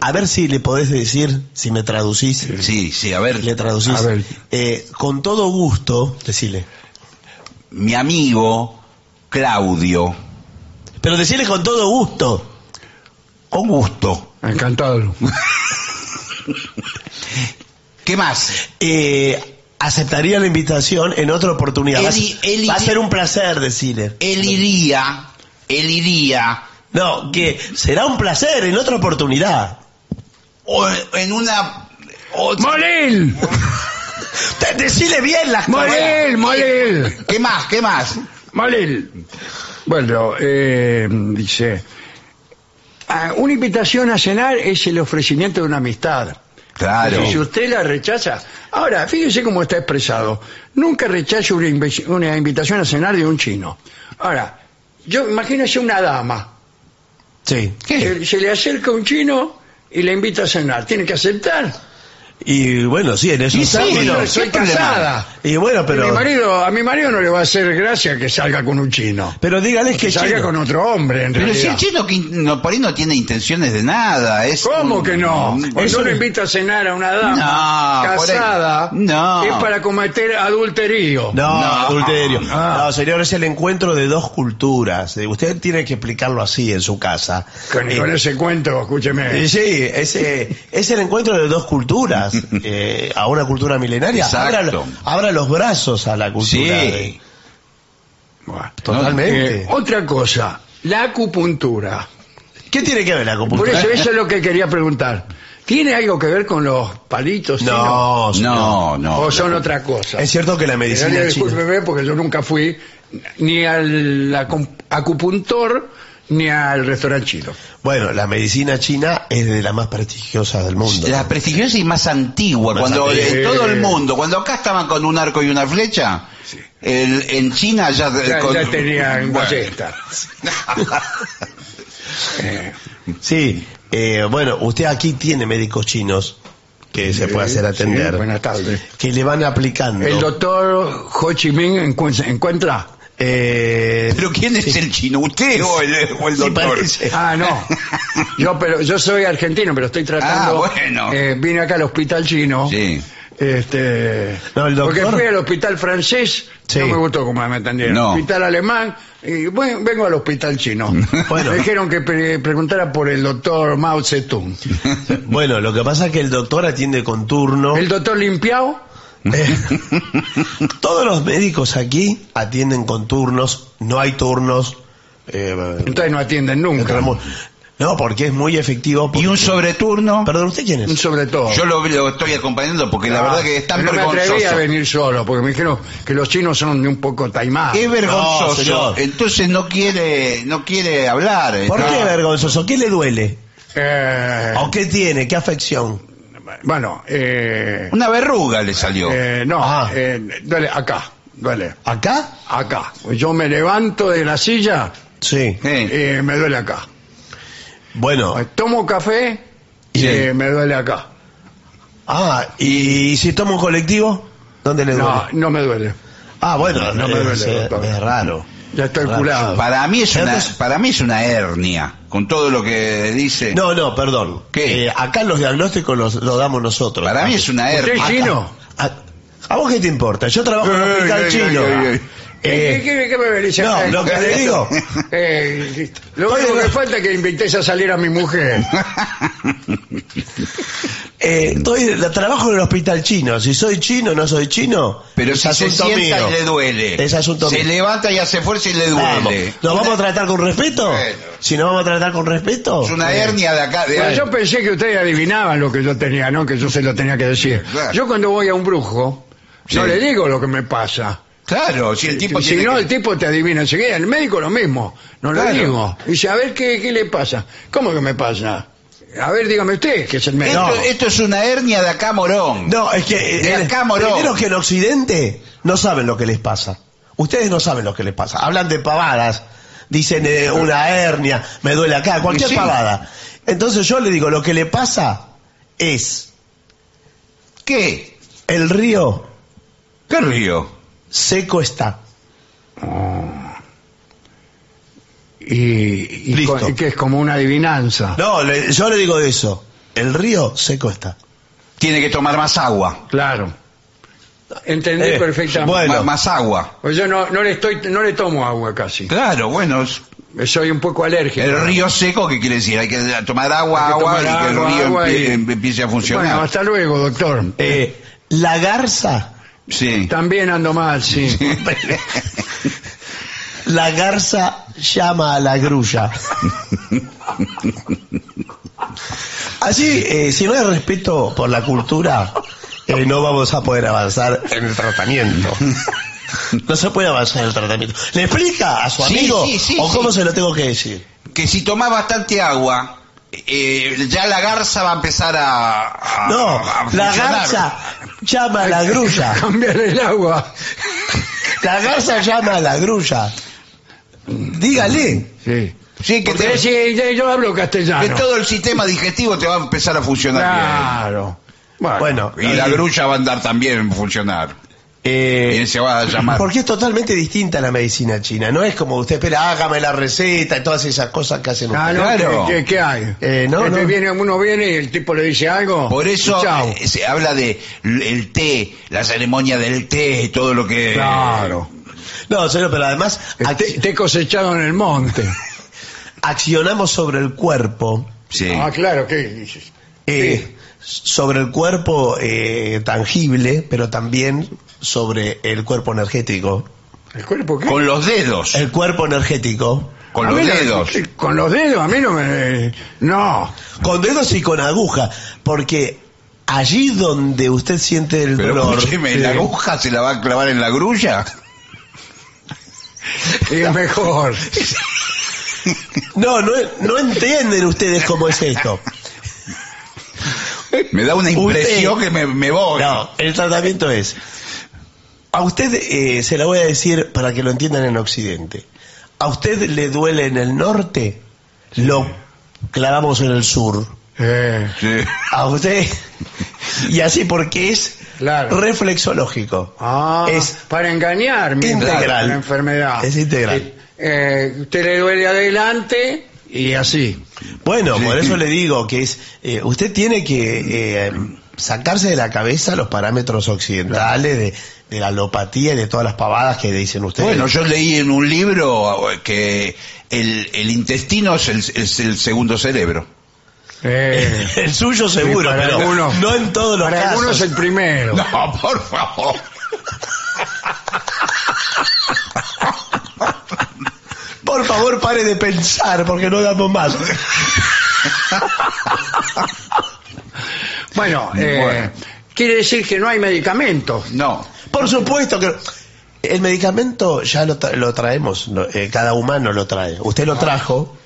a ver si le podés decir, si me traducís. Sí, sí, a ver, Le traducís. A ver. Eh, con todo gusto, decile. Mi amigo Claudio, Pero decirle con todo gusto. con gusto. Encantado. ¿Qué más? Eh, aceptaría la invitación en otra oportunidad. Va a- Él- él- va a ser un placer decirle. Él iría, él iría, No, que será un placer en otra oportunidad. o en una... o- Molel, Te- Decile bien las cosas. Molel, Molel, ¿Qué más? ¿Qué más? Molel. Bueno, eh, dice, ah, una invitación a cenar es el ofrecimiento de una amistad. Claro. Si usted la rechaza, ahora, fíjese cómo está expresado. Nunca rechazo una invitación a cenar de un chino. Ahora, yo imagínese una dama. Sí. Se, se le acerca un chino y le invita a cenar. ¿Tiene que aceptar? Y bueno, sí, en eso Y sí, está, Yo pero- soy casada. Y bueno, pero. Mi marido, a mi marido no le va a hacer gracia que salga con un chino. Pero dígales que Que salga chino. con otro hombre, en Pero si realidad. el chino que no, por ahí no tiene intenciones de nada. Es ¿Cómo un- que no? Cuando eso no- invita a cenar a una dama No, casada, no. es para cometer adulterio. No, No. adulterio. Ah. No, señor, es el encuentro de dos culturas. Eh, Usted tiene que explicarlo así en su casa. Con, Eh, con ese cuento, escúcheme. Sí, es, eh, es el encuentro de dos culturas, eh, a una cultura milenaria. Abra, abra los brazos a la cultura. Sí. de- Bueno, Totalmente. eh, otra cosa, la acupuntura. ¿Qué tiene que ver la Por acupuntura? eso, eso es lo que quería preguntar. ¿Tiene algo que ver con los palitos? No. No, no. ¿O son otra cosa? Es cierto que la medicina discúlpeme, porque yo nunca fui ni al acu- acupuntor ni al restaurante chino. Bueno, la medicina china es de las más prestigiosas del mundo. La prestigiosa y más antigua, Más cuando antigua. en todo el mundo, cuando acá estaban con un arco y una flecha, el- en China ya, Ya, con- ya tenían Bueno. ballesta. Eh, Sí, eh, bueno, usted aquí tiene médicos chinos que se puede hacer sí, atender, buenas tardes. que le van aplicando. El doctor Ho Chi Minh encu- encuentra. Eh, Pero ¿quién es el chino? ¿Usted o el, o el sí, doctor? Ah, no. Yo, pero, yo soy argentino, pero estoy tratando. Ah, bueno. eh, vine acá al hospital chino. Sí. Este, No, el doctor- Porque fui al hospital francés, Sí. no me gustó como me atendieron. No. Hospital alemán, y bueno, vengo al hospital chino. Bueno. Me dijeron que pre- preguntara por el doctor Mao Zedong. Bueno, lo que pasa es que el doctor atiende con turno. ¿El doctor Limpiao? Eh, todos los médicos aquí atienden con turnos, no hay turnos. eh, Entonces no atienden nunca. entramos- no, porque es muy efectivo. ¿Y un sobreturno? Perdón, ¿usted quién es? Sobre todo. Yo lo, lo estoy acompañando porque la Ah, verdad que es tan no me atreví a vergonzoso. venir solo, porque me dijeron que los chinos son un poco taimados. Es No, vergonzoso. señor. Entonces no quiere, no quiere hablar. ¿Por No. qué vergonzoso? ¿Qué le duele? Eh, ¿O qué tiene? ¿Qué afección? Bueno, eh, Una verruga le salió. eh, no, Ah. eh, duele acá, duele, ¿Acá? acá. Yo me levanto de la silla Sí. Eh, y me duele acá. Bueno, Tomo café y Sí. eh, me duele acá. ah, ¿y si toma un colectivo? ¿Dónde le duele? No, no me duele. Ah, bueno, no me es, duele, es doctor. raro. Ya estoy Raro. curado. Para mí es una, para mí es una hernia, con todo lo que dice. No, no, perdón. ¿Qué? Eh, acá los diagnósticos los, los damos nosotros. Para mí es una ¿Usted hernia. es chino? Ah, ¿A vos qué te importa? Yo trabajo en un hospital Ay, ay, chino. Ay, ay. ¿Qué, Eh, qué- qué me venís a no, lo que le digo. Eh, lo único que falta es que invites a salir a mi mujer. eh, estoy, trabajo en el hospital chino. Si soy chino no soy chino, Pero es si se asunto sienta mío. y le duele. Es asunto se mío. levanta y hace fuerza y le Vamos. duele. ¿Nos vamos a tratar con respeto? Bueno. Si nos vamos a tratar con respeto. Es una hernia de acá. De Bueno, yo pensé que ustedes adivinaban lo que yo tenía, ¿no? Que yo se lo tenía que decir. Claro. Yo cuando voy a un brujo, no Sí. le digo lo que me pasa. Claro, si el tipo si tiene no, que- el tipo te adivina enseguida. El médico lo mismo. No lo digo. Dice, a ver, ¿qué, qué le pasa? ¿Cómo que me pasa? A ver, dígame usted, que es el médico. Esto, esto es una hernia de acá morón. No, es que eh, De acá, morón. primero que en Occidente no saben lo que les pasa. Ustedes no saben lo que les pasa. Hablan de pavadas, dicen eh, una hernia, me duele acá, cualquier Sí. pavada. Entonces yo le digo, lo que le pasa es ¿Qué? el río ¿Qué río? Seco está. Y, y Listo. con- y que es como una adivinanza. No, le- yo le digo eso. El río seco está. Tiene que tomar más agua. Claro. Entendí Eh, perfectamente. bueno. Más agua. Pues yo no, no le estoy, no le tomo agua casi. Claro, bueno, es- Soy un poco alérgico. el río seco, ¿qué quiere decir? Hay que tomar agua, que agua, tomar y que el río agua empie- y- em- empiece a funcionar. Bueno, hasta luego, doctor. Eh, la garza, sí. También ando mal, sí. la garza llama a la grulla. Así, eh, si no hay respeto por la cultura, eh, no vamos a poder avanzar en el tratamiento. No se puede avanzar en el tratamiento. ¿Le explica a su Sí, amigo sí, sí, o sí. cómo se lo tengo que decir? Que si toma bastante agua, eh, ya la garza va a empezar a, a- No, a la garza llama a la grulla. Cambiar el agua. La garza llama a la grulla. Dígale. Sí. Sí, que, te- sí, yo- hablo que castellano. todo el sistema digestivo te va a empezar a funcionar Claro. Bueno, Bueno, bien. Y la eh, grulla va a andar también en funcionar. Eh, Y se va a llamar. Porque es totalmente distinta la medicina china. No es como usted espera, hágame la receta y todas esas cosas que hacen Ah, ustedes. no, Claro. ¿qué, hay? Eh, no, Este no. Viene, uno viene y el tipo le dice algo. Por eso eh, se habla de el té, la ceremonia del té y todo lo que... Claro. No, señor, pero además he cosechado en el monte. accionamos sobre el cuerpo, Sí. Ah, claro, ¿qué dices? eh, sobre el cuerpo eh, tangible, pero también sobre el cuerpo energético. ¿El cuerpo qué? Con los dedos. El cuerpo energético, Con A los no- dedos. Con los dedos, a mí no me... No. con dedos y con aguja, porque allí donde usted siente el Pero dolor, escúcheme, ¿la aguja se la va a clavar en la grulla? Es mejor. no, no, no entienden ustedes cómo es esto. Me da una impresión Usted- que me, me voy. No, el tratamiento es. A usted eh, se la voy a decir para que lo entiendan en Occidente. A usted le duele en el norte, lo clavamos en el sur. Eh, Sí. A usted. Y así porque es Claro. reflexológico. ah, Es para engañar integral. la enfermedad. Es integral. Eh, eh, usted le duele adelante y así. Bueno, por eso le digo que es. eh, usted tiene que eh, sacarse de la cabeza los parámetros occidentales de, de la alopatía y de todas las pavadas que dicen ustedes. Bueno, yo leí en un libro que el, el intestino es el, es el segundo cerebro. Eh, El suyo seguro, pero algunos- no en todos los para casos. algunos el primero. No, por favor. Por favor, pare de pensar, porque no damos más. Bueno, eh, Bueno. quiere decir que no hay medicamentos. No. Por supuesto que el medicamento ya lo, tra- lo traemos, no, eh, cada humano lo trae. Usted lo trajo,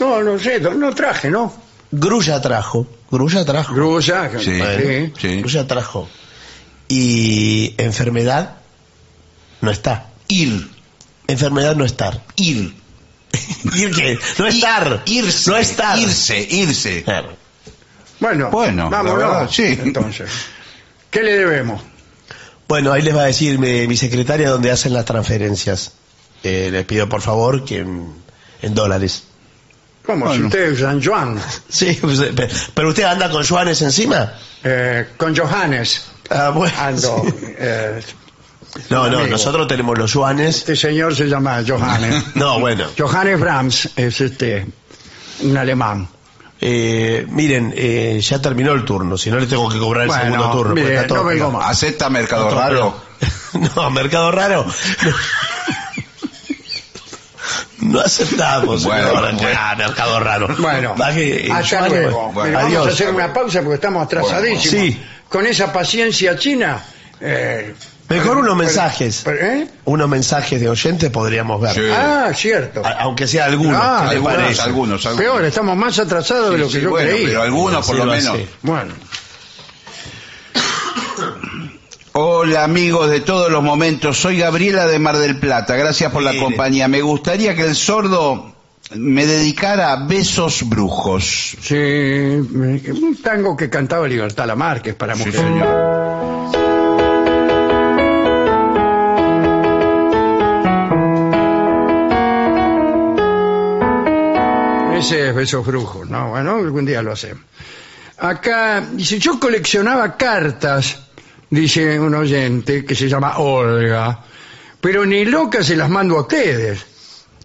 No, no sé, no- traje, ¿no? Grulla trajo, Grulla trajo, Grulla, Sí. sí. Sí. Grulla trajo. Y enfermedad no está. Ir. Enfermedad no estar. Ir. ¿Ir qué? No estar. Irse. No estar. Irse, irse. Claro. Bueno, Bueno, verdad, sí. Entonces, ¿qué le debemos? Bueno, ahí les va a decir mi, mi secretaria donde hacen las transferencias. Eh, les pido por favor que en, en dólares. ¿Cómo? Si Bueno. usted es San Juan, Sí, pues, eh, pe- pero usted anda con yuanes encima. eh, con Johannes. Ah, bueno, ando. sí. eh, No, no, nosotros tenemos los yuanes. este señor se llama Johannes. No, bueno. Johannes Brahms es este un alemán. Eh, miren, eh, ya terminó el turno, si no le tengo que cobrar el Bueno, segundo turno. porque mire, está todo no vengo más. ¿Acepta Mercado Raro? No, Mercado Raro. No aceptamos. Bueno, bueno. ah, Mercado Raro. Bueno, Baje, eh, hasta luego. bueno, vamos adiós. a hacer una pausa porque estamos atrasadísimos. Bueno, sí. Con esa paciencia china. eh, Mejor unos mensajes. pero- ¿eh? Unos mensajes de oyentes podríamos ver. Sí. Ah, cierto. A- aunque sea algunos. Ah, ¿qué le algunos, algunos, algunos. Peor, estamos más atrasados de lo que sí, yo bueno, creí. pero algunos por lo menos. así. Bueno, Hola amigos de todos los momentos, soy Gabriela de Mar del Plata, gracias por la compañía. Me gustaría que el sordo me dedicara a besos brujos. sí, me- un tango que cantaba Libertad Lamarque para Sí, mujeres. Ese es Besos Brujos, ¿no? Bueno, algún día lo hacemos. Acá, dice, yo coleccionaba cartas, dice un oyente que se llama Olga, pero ni loca se las mando a ustedes.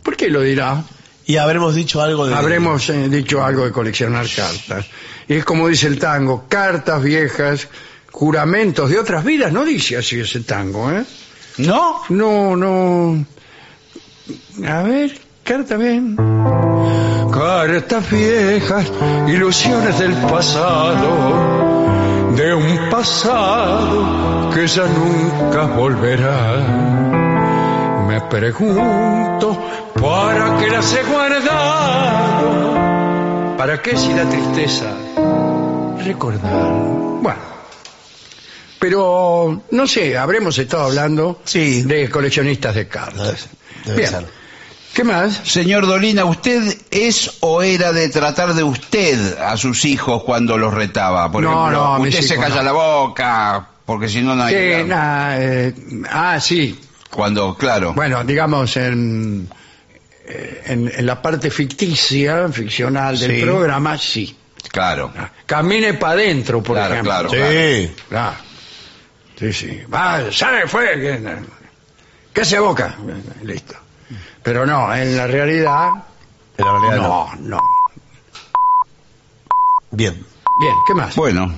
¿Por qué lo dirá? Y habremos dicho algo de. Habremos eh, dicho algo de coleccionar cartas. Y es como dice el tango, cartas viejas, juramentos de otras vidas, no dice así ese tango, ¿eh? ¿No? No, no. A ver, carta bien. Cartas viejas, ilusiones del pasado, de un pasado que ya nunca volverá. Me pregunto, ¿para qué las he guardado? ¿Para qué si la tristeza? Recordar. Bueno. Pero, no sé, habremos estado hablando Sí. de coleccionistas de cartas. Debe Bien. ser. ¿Qué más? Señor Dolina, ¿usted es o era de tratar de usted a sus hijos cuando los retaba? Por No, ejemplo, no, usted se hijos calla no. la boca, porque si no no hay... Sí, nah, eh, ah, sí. Cuando, claro. Bueno, digamos en, eh, en, en la parte ficticia, ficcional del Sí. programa, sí. Claro. Ah, Camine para adentro, por Claro, ejemplo. claro. Sí. Claro. Sí, sí. Va, sale, fue. que- ¿Qué se boca? Listo. Pero no, en la realidad, En la realidad no. no, no. Bien. Bien, ¿qué más? Bueno,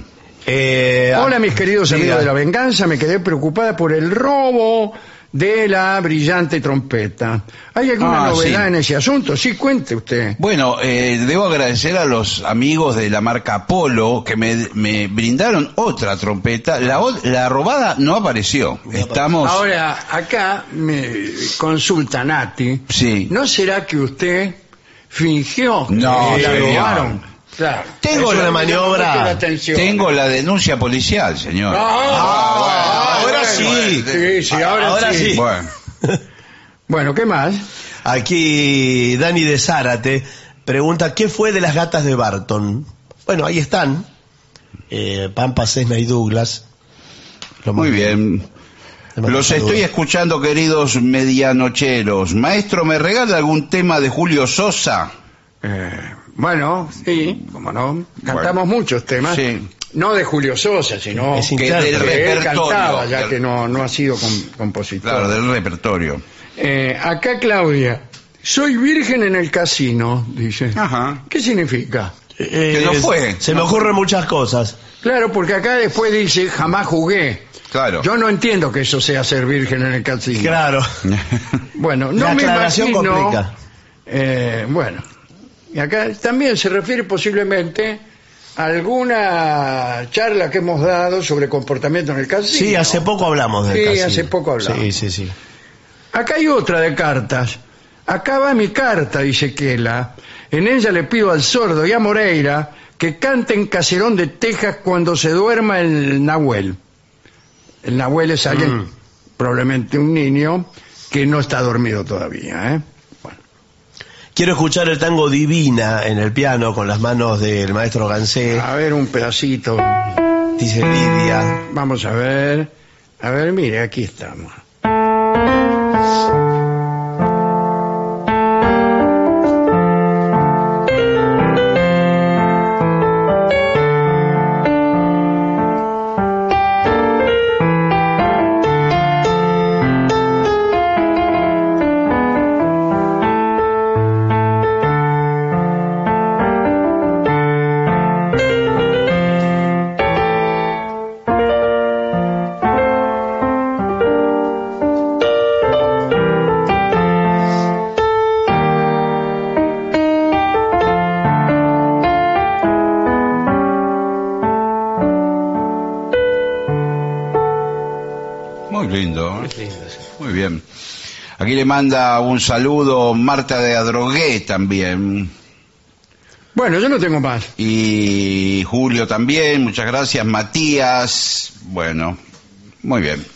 Eh, Hola mis queridos amigos de la venganza, me quedé preocupada por el robo de la brillante trompeta. ¿Hay alguna Ah, novedad sí. en ese asunto? Sí, cuente usted. Bueno, eh, debo agradecer a los amigos de la marca Polo que me, me brindaron otra trompeta. La, la robada no apareció. Estamos... Ahora, acá me consulta Nati. Sí. ¿No será que usted fingió No, que la robaron? Claro. Tengo maniobra. la atención. Tengo la denuncia policial, señor. Ah, ahora bueno, sí. Sí, sí, ahora, Ahora sí. sí. Bueno, Bueno, ¿qué más? Aquí Dani de Zárate pregunta, ¿qué fue de las gatas de Barton? Bueno, ahí están. Eh, Pampa, Cesna y Douglas. Lo muy bien. Los saludos. estoy escuchando, queridos medianocheros. Maestro, ¿me regala algún tema de Julio Sosa? Eh, bueno, sí, como no. Cantamos muchos temas. Sí. No de Julio Sosa, sino Es que del él repertorio. cantaba, ya Del- que no, no ha sido com- compositor. Claro, del repertorio. Eh, acá Claudia, soy virgen en el casino, dice. Ajá. ¿Qué significa? Eh, Que no fue. Se me ocurren muchas cosas. Claro, porque acá después dice jamás jugué. Claro. Yo no entiendo que eso sea ser virgen en el casino. Claro. Bueno, no La me aclaración imagino. complica. eh, bueno, y acá también se refiere posiblemente a alguna charla que hemos dado sobre comportamiento en el casino. Sí, hace poco hablamos del Sí, casino. hace poco hablamos. Sí, sí, sí. Acá hay otra de cartas. Acá va mi carta, dice Kela. En ella le pido al sordo y a Moreira que canten Caserón de Texas cuando se duerma el Nahuel. El Nahuel es alguien, Mm. probablemente un niño, que no está dormido todavía. ¿eh? Quiero escuchar el tango Divina en el piano con las manos del maestro Gansé, a ver un pedacito. dice Lidia. Vamos a ver. A ver, mire, aquí estamos. Manda un saludo Marta de Adrogué también. Bueno, yo no tengo más. Y Julio también, muchas gracias. Matías, bueno, muy bien.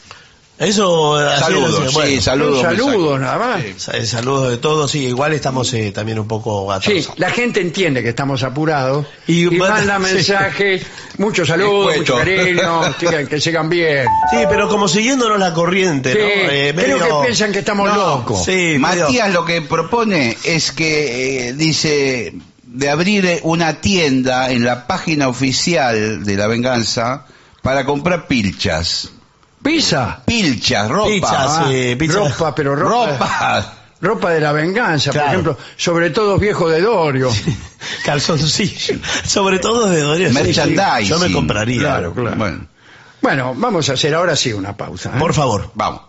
Eso, eh, saludos, sí, saludos. Saludos, nada más. Saludos de todos, sí, igual estamos eh, también un poco atrasados. Sí, la gente entiende que estamos apurados y, manda mensajes, muchos saludos, mucho cariño, que sigan bien. Sí, pero como siguiéndonos la corriente, ¿no? Eh, creo que piensan que estamos locos. Sí, Matías lo que propone es que dice de abrir una tienda en la página oficial de La Venganza para comprar pilchas. Pizza. Pilchas, ropa. Sí, Ropa, pero ropa. Ropa. de la venganza, por ejemplo, sobre todo viejo de Dorio. Calzoncillo. sobre todo de Dorio. Merchandising. Yo me compraría. Claro, claro. Bueno. bueno, vamos a hacer ahora sí una pausa. ¿eh? Por favor, vamos.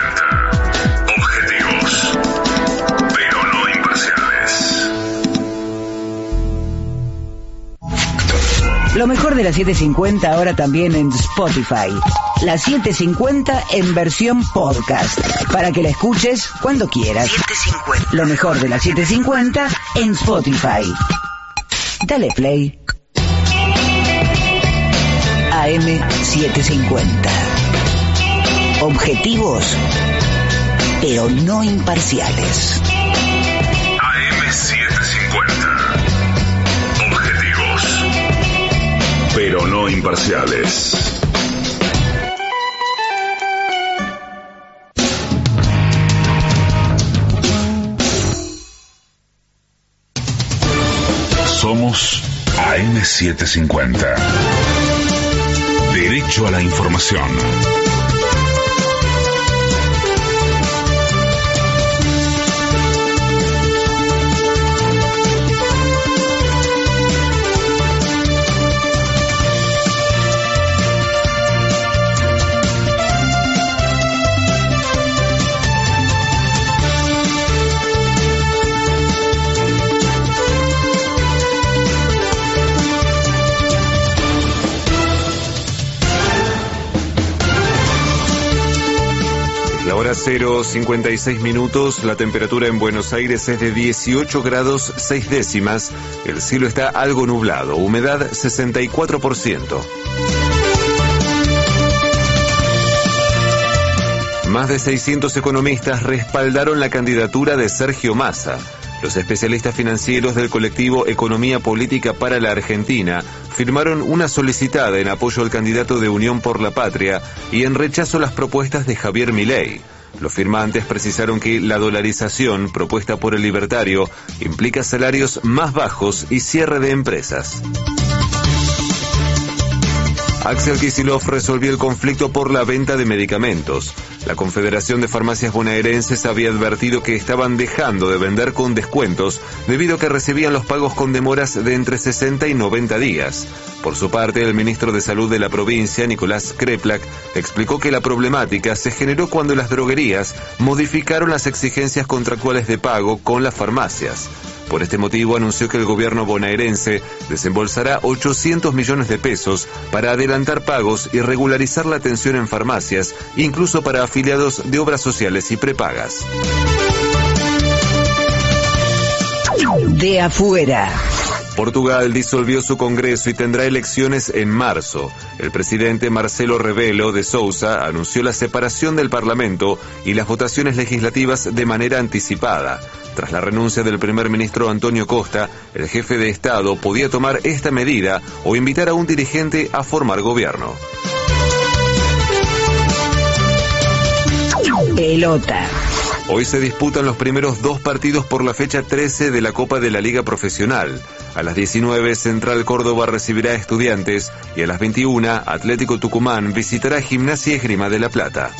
Lo mejor de la 750 ahora también en Spotify. La 750 en versión podcast. Para que la escuches cuando quieras. Lo mejor de la 750 en Spotify. Dale play. AM750. Objetivos, pero no imparciales. Pero no imparciales. Somos AM750. Derecho a la información. 0, 56 minutos, la temperatura en Buenos Aires es de 18 grados 6 décimas, el cielo está algo nublado, humedad 64%. Más de 600 economistas respaldaron la candidatura de Sergio Massa. Los especialistas financieros del colectivo Economía Política para la Argentina firmaron una solicitada en apoyo al candidato de Unión por la Patria y en rechazo a las propuestas de Javier Milei. Los firmantes precisaron que la dolarización propuesta por el libertario implica salarios más bajos y cierre de empresas. Axel Kisilov resolvió el conflicto por la venta de medicamentos. La Confederación de Farmacias Bonaerenses había advertido que estaban dejando de vender con descuentos debido a que recibían los pagos con demoras de entre 60 y 90 días. Por su parte, el ministro de Salud de la provincia, Nicolás Kreplak, explicó que la problemática se generó cuando las droguerías modificaron las exigencias contractuales de pago con las farmacias. Por este motivo anunció que el gobierno bonaerense desembolsará 800 millones de pesos para adelantar pagos y regularizar la atención en farmacias, incluso para afiliados de obras sociales y prepagas. De afuera. Portugal disolvió su Congreso y tendrá elecciones en marzo. El presidente Marcelo Rebelo de Sousa anunció la separación del Parlamento y las votaciones legislativas de manera anticipada. Tras la renuncia del primer ministro Antonio Costa, el jefe de Estado podía tomar esta medida o invitar a un dirigente a formar gobierno. Pelota. Hoy se disputan los primeros dos partidos por la fecha 13 de la Copa de la Liga Profesional. A las 19 Central Córdoba recibirá a Estudiantes y a las 21 Atlético Tucumán visitará Gimnasia Esgrima de la Plata.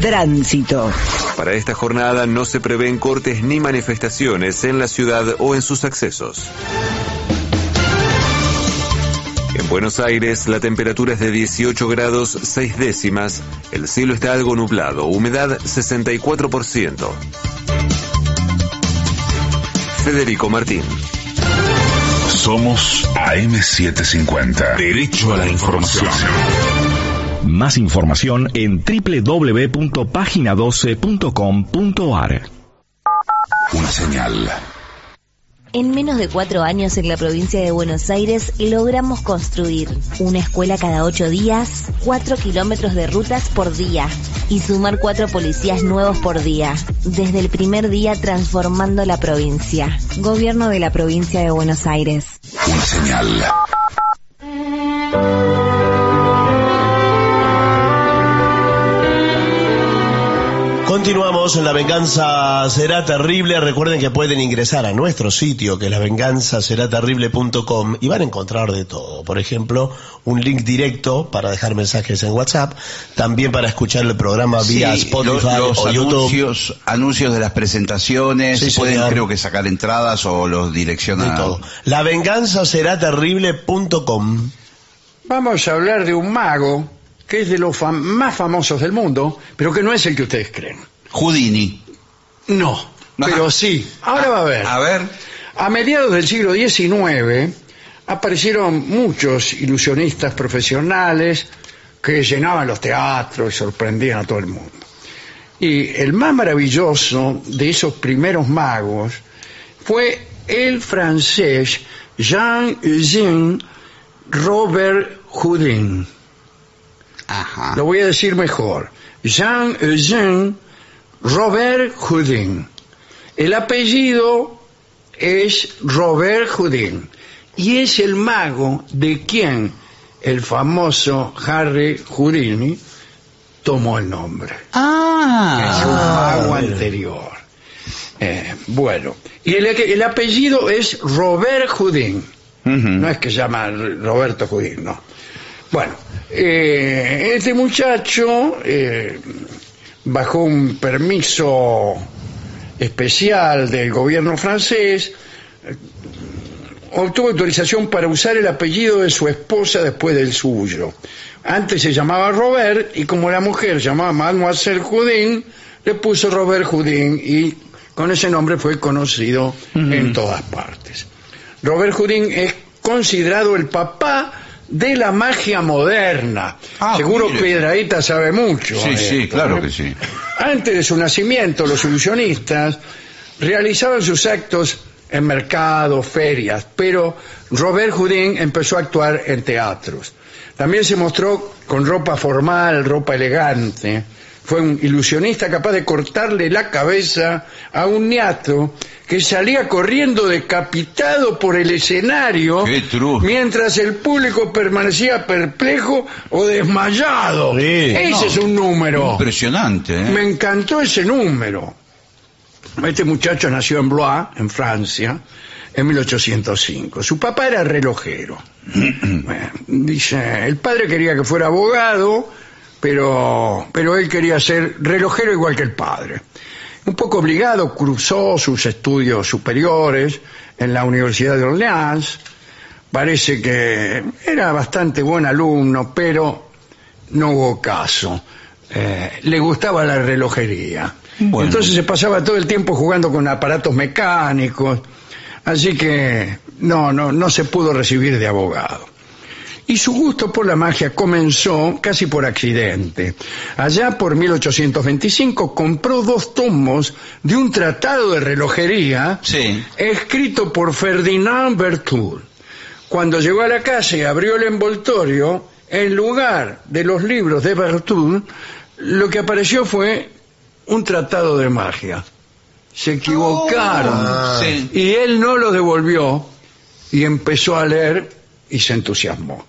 Tránsito. Para esta jornada no se prevén cortes ni manifestaciones en la ciudad o en sus accesos. En Buenos Aires la temperatura es de 18 grados 6 décimas, el cielo está algo nublado, humedad 64%. Federico Martín. Somos AM750. Derecho a la información. Más información en www.pagina12.com.ar. Una señal. En menos de cuatro años en la provincia de Buenos Aires logramos construir una escuela cada ocho días, cuatro kilómetros de rutas por día y sumar cuatro policías nuevos por día. Desde el primer día transformando la provincia. Gobierno de la provincia de Buenos Aires. Una señal. En La Venganza Será Terrible. Recuerden que pueden ingresar a nuestro sitio, que es lavenganzaseraterrible.com, y van a encontrar de todo. Por ejemplo, un link directo para dejar mensajes en WhatsApp, también para escuchar el programa vía Sí, Spotify los, los o YouTube. anuncios, anuncios de las presentaciones, Sí, pueden señor. creo que sacar entradas o los De direccionan. todo. Lavenganzaseraterrible.com. Vamos a hablar de un mago que es de los fam- más famosos del mundo, pero que no es el que ustedes creen. Houdini. No, pero sí. Ahora va a ver. A ver. A mediados del siglo XIX aparecieron muchos ilusionistas profesionales que llenaban los teatros y sorprendían a todo el mundo. Y el más maravilloso de esos primeros magos fue el francés Jean-Eugène Robert Houdin. Ajá. Lo voy a decir mejor. Jean-Eugène Robert Houdin. El apellido es Robert Houdin y es el mago de quien el famoso Harry Houdini tomó el nombre. es un Ah. mago anterior. Eh, bueno, y el, el apellido es Robert Houdin. No es que se llama Roberto Houdin, no. Bueno, eh, este muchacho, eh, bajo un permiso especial del gobierno francés, obtuvo autorización para usar el apellido de su esposa después del suyo. Antes se llamaba Robert y como la mujer llamaba Mademoiselle Houdin, le puso Robert Houdin y con ese nombre fue conocido en todas partes. Robert Houdin es considerado el papá de la magia moderna. Ah, Seguro mire. Piedraíta sabe mucho. Sí, de sí, claro ¿eh? que sí. Antes de su nacimiento, los ilusionistas realizaban sus actos en mercados, ferias, pero Robert Houdin empezó a actuar en teatros. También se mostró con ropa formal, ropa elegante. Fue un ilusionista capaz de cortarle la cabeza a un niato que salía corriendo decapitado por el escenario mientras el público permanecía perplejo o desmayado. Sí. Ese No. es un número. Impresionante, ¿eh? Me encantó ese número. Este muchacho nació en Blois, en Francia, en 1805. Su papá era relojero. Bueno, dice, el padre quería que fuera abogado, pero, pero él quería ser relojero igual que el padre. Un poco obligado, cruzó sus estudios superiores en la Universidad de Orleans. Parece que era bastante buen alumno, pero no hubo caso. Eh, le gustaba la relojería. Bueno. Entonces se pasaba todo el tiempo jugando con aparatos mecánicos, así que no, no, no se pudo recibir de abogado. Y su gusto por la magia comenzó casi por accidente. Allá por 1825 compró dos tomos de un tratado de relojería Sí. escrito por Ferdinand Berthoud. Cuando llegó a la casa y abrió el envoltorio, en lugar de los libros de Berthoud, lo que apareció fue un tratado de magia. Se equivocaron. Oh, sí. Y él no lo devolvió y empezó a leer y se entusiasmó.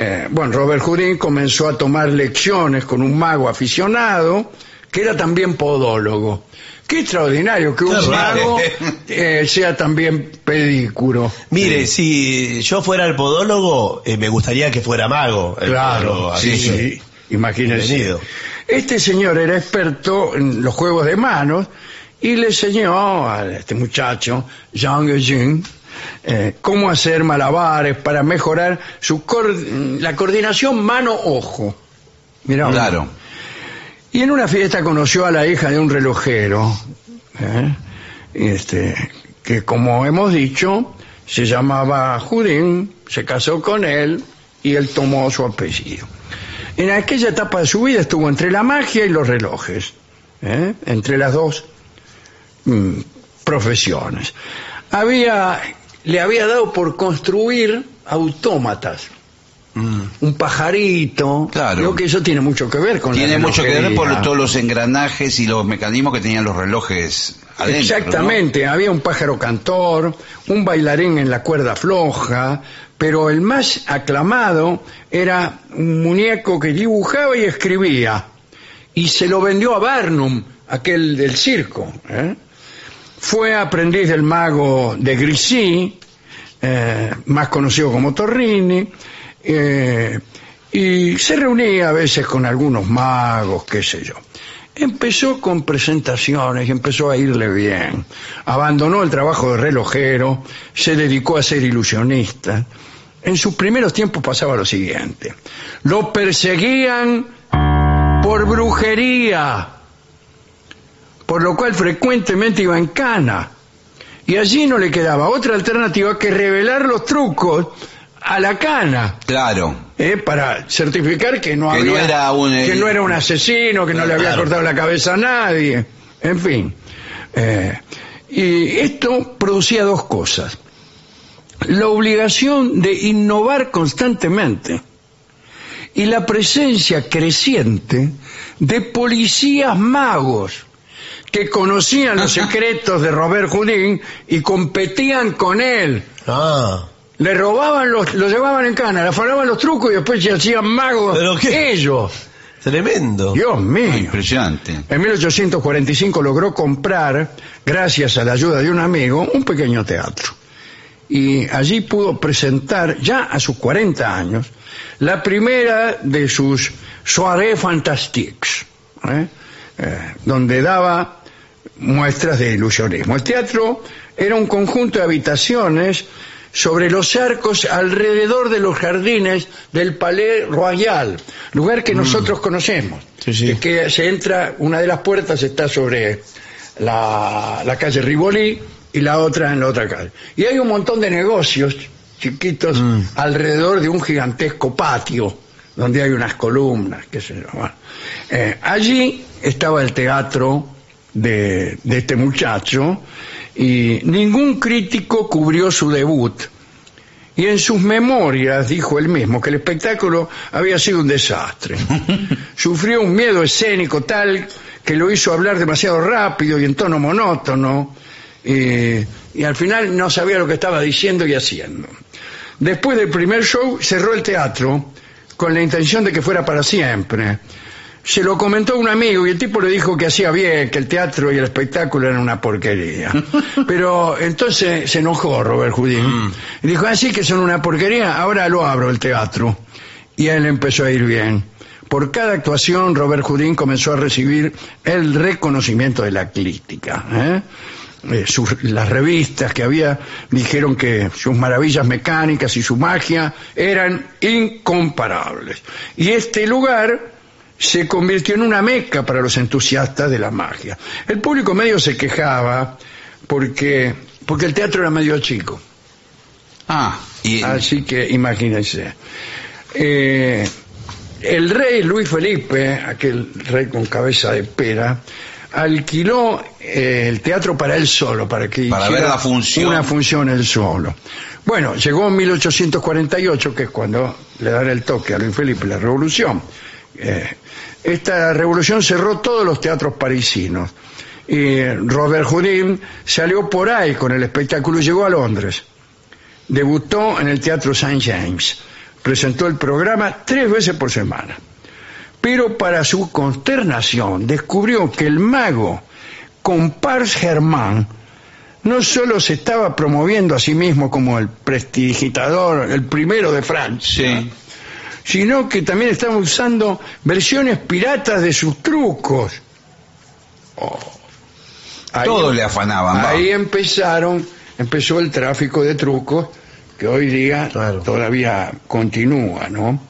Eh, bueno, Robert Houdin comenzó a tomar lecciones con un mago aficionado que era también podólogo. Qué extraordinario que un mago eh, sea también pedícuro. Mire, si yo fuera el podólogo, eh, me gustaría que fuera mago. Claro, podólogo, sí, sí. Imagínese. Bienvenido. Este señor era experto en los juegos de manos y le enseñó a este muchacho, Jean Eugene, eh, cómo hacer malabares para mejorar su cor- la coordinación mano-ojo. Mirá, Claro. y en una fiesta conoció a la hija de un relojero, ¿eh? este, que como hemos dicho, se llamaba Judín, se casó con él y él tomó su apellido. En aquella etapa de su vida estuvo entre la magia y los relojes, ¿eh? entre las dos mm, profesiones. Había, le había dado por construir autómatas. Un pajarito. Claro. Creo que eso tiene mucho que ver con la Tiene mucho que ver por todos los engranajes y los mecanismos que tenían los relojes adentro. Exactamente, había un pájaro cantor, un bailarín en la cuerda floja, pero el más aclamado era un muñeco que dibujaba y escribía. Y se lo vendió a Barnum, aquel del circo. ¿eh? Fue aprendiz del mago de Grisi, eh, más conocido como Torrini, eh, y se reunía a veces con algunos magos, qué sé yo. Empezó con presentaciones y empezó a irle bien. Abandonó el trabajo de relojero, se dedicó a ser ilusionista. En sus primeros tiempos pasaba lo siguiente. Lo perseguían por brujería, por lo cual frecuentemente iba en cana. Y allí no le quedaba otra alternativa que revelar los trucos a la cana. Claro. ¿eh? para certificar que no Que había no era un, eh, que no era un asesino que no le había Claro. cortado la cabeza a nadie en fin Eh, y esto producía dos cosas la obligación de innovar constantemente y la presencia creciente de policías magos que conocían los secretos de Robert Houdin y competían con él Ah, le robaban los, lo llevaban en cana, le afanaban los trucos y después se hacían magos ¿Pero qué? ellos. tremendo. Dios mío. Impresionante. En 1845 logró comprar, gracias a la ayuda de un amigo, un pequeño teatro. Y allí pudo presentar, ya a sus 40 años, la primera de sus soirées fantastiques, ¿eh? Eh, donde daba muestras de ilusionismo. El teatro era un conjunto de habitaciones sobre los arcos alrededor de los jardines del Palais Royal, lugar que nosotros conocemos. Sí, que se entra, una de las puertas está sobre la, la calle Rivoli y la otra en la otra calle. Y hay un montón de negocios chiquitos alrededor de un gigantesco patio donde hay unas columnas, qué sé yo. Eh, allí estaba el teatro de, de este muchacho y ningún crítico cubrió su debut. Y en sus memorias dijo él mismo que el espectáculo había sido un desastre. Sufrió un miedo escénico tal que lo hizo hablar demasiado rápido y en tono monótono. eh, y al final no sabía lo que estaba diciendo y haciendo. Después del primer show cerró el teatro con la intención de que fuera para siempre. Se lo comentó un amigo y el tipo le dijo que hacía bien, que el teatro y el espectáculo eran una porquería. Pero entonces se enojó Robert Houdin y dijo, así que son una porquería, ahora lo abro el teatro. Y él empezó a ir bien. Por cada actuación, Robert Houdin comenzó a recibir el reconocimiento de la crítica. ¿eh? Eh, sus- las revistas que había dijeron que sus maravillas mecánicas y su magia eran incomparables. Y este lugar se convirtió en una meca para los entusiastas de la magia. El público medio se quejaba porque, porque el teatro era medio chico. Ah, y Así que imagínense. Eh, el rey Luis Felipe, aquel rey con cabeza de pera, alquiló eh, el teatro para él solo, para que Para hiciera ver la función. una función él solo. Bueno, llegó en 1848, que es cuando le dan el toque a Luis Felipe, la revolución. Eh, esta revolución cerró todos los teatros parisinos. Y Robert Houdin salió por ahí con el espectáculo y llegó a Londres. Debutó en el Teatro St. James. Presentó el programa tres veces por semana. Pero para su consternación descubrió que el mago Compars Germán no solo se estaba promoviendo a sí mismo como el prestidigitador, el primero de Francia. Sino que también estaba usando versiones piratas de sus trucos. Oh. Ahí- Todos le afanaban. va. Ahí empezaron, empezó el tráfico de trucos que hoy día Claro. todavía continúa, ¿no?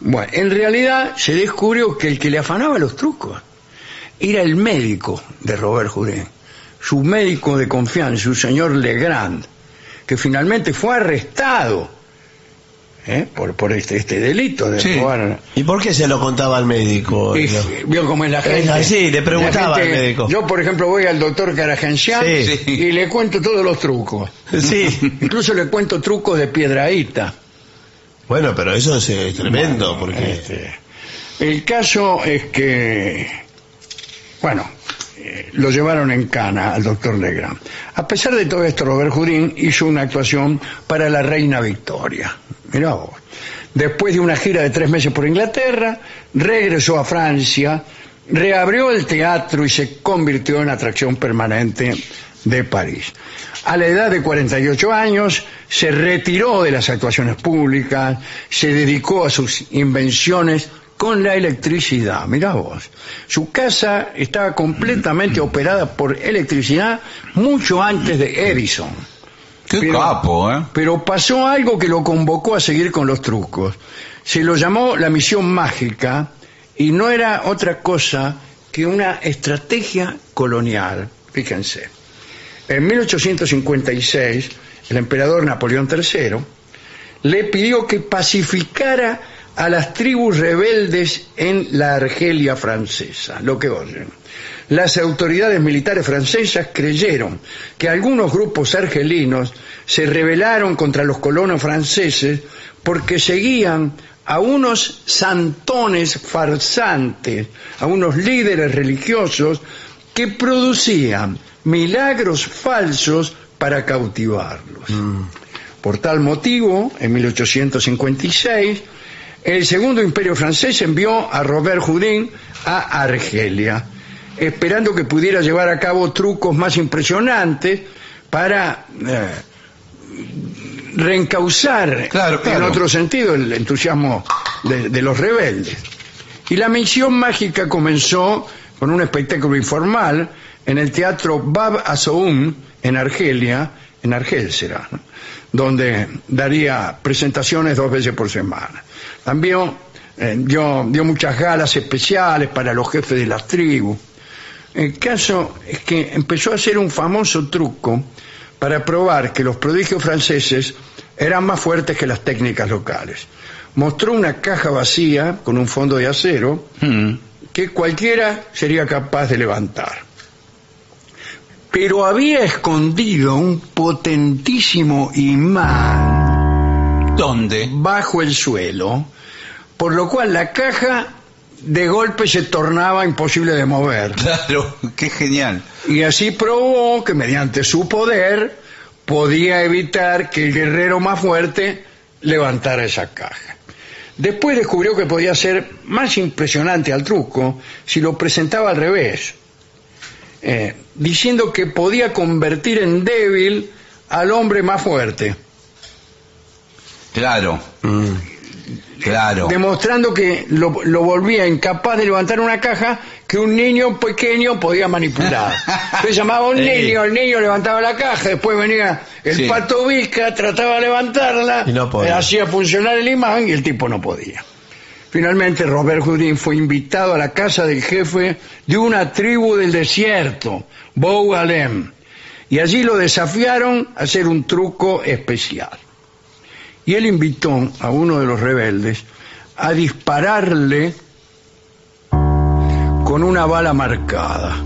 Bueno, en realidad se descubrió que el que le afanaba los trucos era el médico de Robert Houdin, su médico de confianza, un señor Legrand, que finalmente fue arrestado ¿eh? por, por este, este delito de Sí. robar ¿Y por qué se lo contaba al médico? y vio cómo es la gente. así, le preguntaba gente- al médico. Yo, por ejemplo, voy al doctor Caragencián Sí. y le cuento todos los trucos. Sí. Incluso le cuento trucos de piedraíta. Bueno, pero eso es, eh, tremendo, porque... Este, el caso es que, bueno, eh, lo llevaron en cana al doctor Legrand. A pesar de todo esto, Robert Houdin hizo una actuación para la reina Victoria. Mirá vos. Después de una gira de tres meses por Inglaterra, regresó a Francia, reabrió el teatro y se convirtió en atracción permanente de París. A la edad de 48 años se retiró de las actuaciones públicas, se dedicó a sus invenciones con la electricidad. Mirá vos, su casa estaba completamente operada por electricidad mucho antes de Edison. Qué Pero- capo, ¿eh? Pero pasó algo que lo convocó a seguir con los trucos. Se lo llamó la misión mágica y no era otra cosa que una estrategia colonial. Fíjense. En 1856, el emperador Napoleón III le pidió que pacificara a las tribus rebeldes en la Argelia francesa, lo que oyen. Las autoridades militares francesas creyeron que algunos grupos argelinos se rebelaron contra los colonos franceses porque seguían a unos santones farsantes, a unos líderes religiosos que producían milagros falsos para cautivarlos. Por tal motivo, en 1856, el segundo imperio francés envió a Robert Houdin a Argelia, esperando que pudiera llevar a cabo trucos más impresionantes para eh, reencauzar Claro, claro. en otro sentido el entusiasmo de, de los rebeldes. Y la misión mágica comenzó con un espectáculo informal en el teatro Bab Azoum en Argelia, en Argel será, ¿no? donde daría presentaciones dos veces por semana. También eh, dio, dio muchas galas especiales para los jefes de las tribus. El caso es que empezó a hacer un famoso truco para probar que los prodigios franceses eran más fuertes que las técnicas locales. Mostró una caja vacía con un fondo de acero Mm. que cualquiera sería capaz de levantar. Pero había escondido un potentísimo imán ¿Dónde? bajo el suelo, por lo cual la caja de golpe se tornaba imposible de mover. Claro, qué genial. Y así probó que mediante su poder podía evitar que el guerrero más fuerte levantara esa caja. Después descubrió que podía ser más impresionante al truco si lo presentaba al revés, eh, diciendo que podía convertir en débil al hombre más fuerte, Claro. Claro. demostrando que lo, lo volvía incapaz de levantar una caja que un niño pequeño podía manipular. Se llamaba un niño, el niño levantaba la caja, después venía el Sí. pato Vizca, trataba de levantarla, Y no podía. eh, hacía funcionar el imán y el tipo no podía. Finalmente Robert Houdin fue invitado a la casa del jefe de una tribu del desierto, Bougalem, y allí lo desafiaron a hacer un truco especial. Y él invitó a uno de los rebeldes a dispararle con una bala marcada,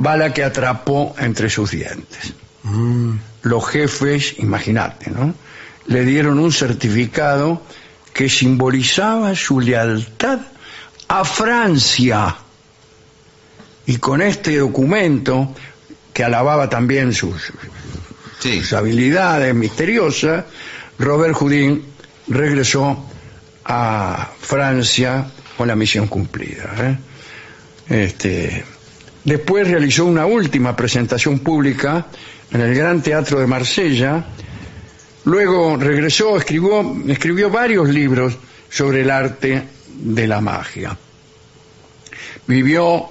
bala que atrapó entre sus dientes. Los jefes, imagínate, ¿no? Le dieron un certificado que simbolizaba su lealtad a Francia. Y con este documento, que alababa también sus, Sus habilidades misteriosas, Robert Houdin regresó a Francia con la misión cumplida. ¿eh? Este, después realizó una última presentación pública en el Gran Teatro de Marsella, Luego regresó, escribió, escribió varios libros sobre el arte de la magia. Vivió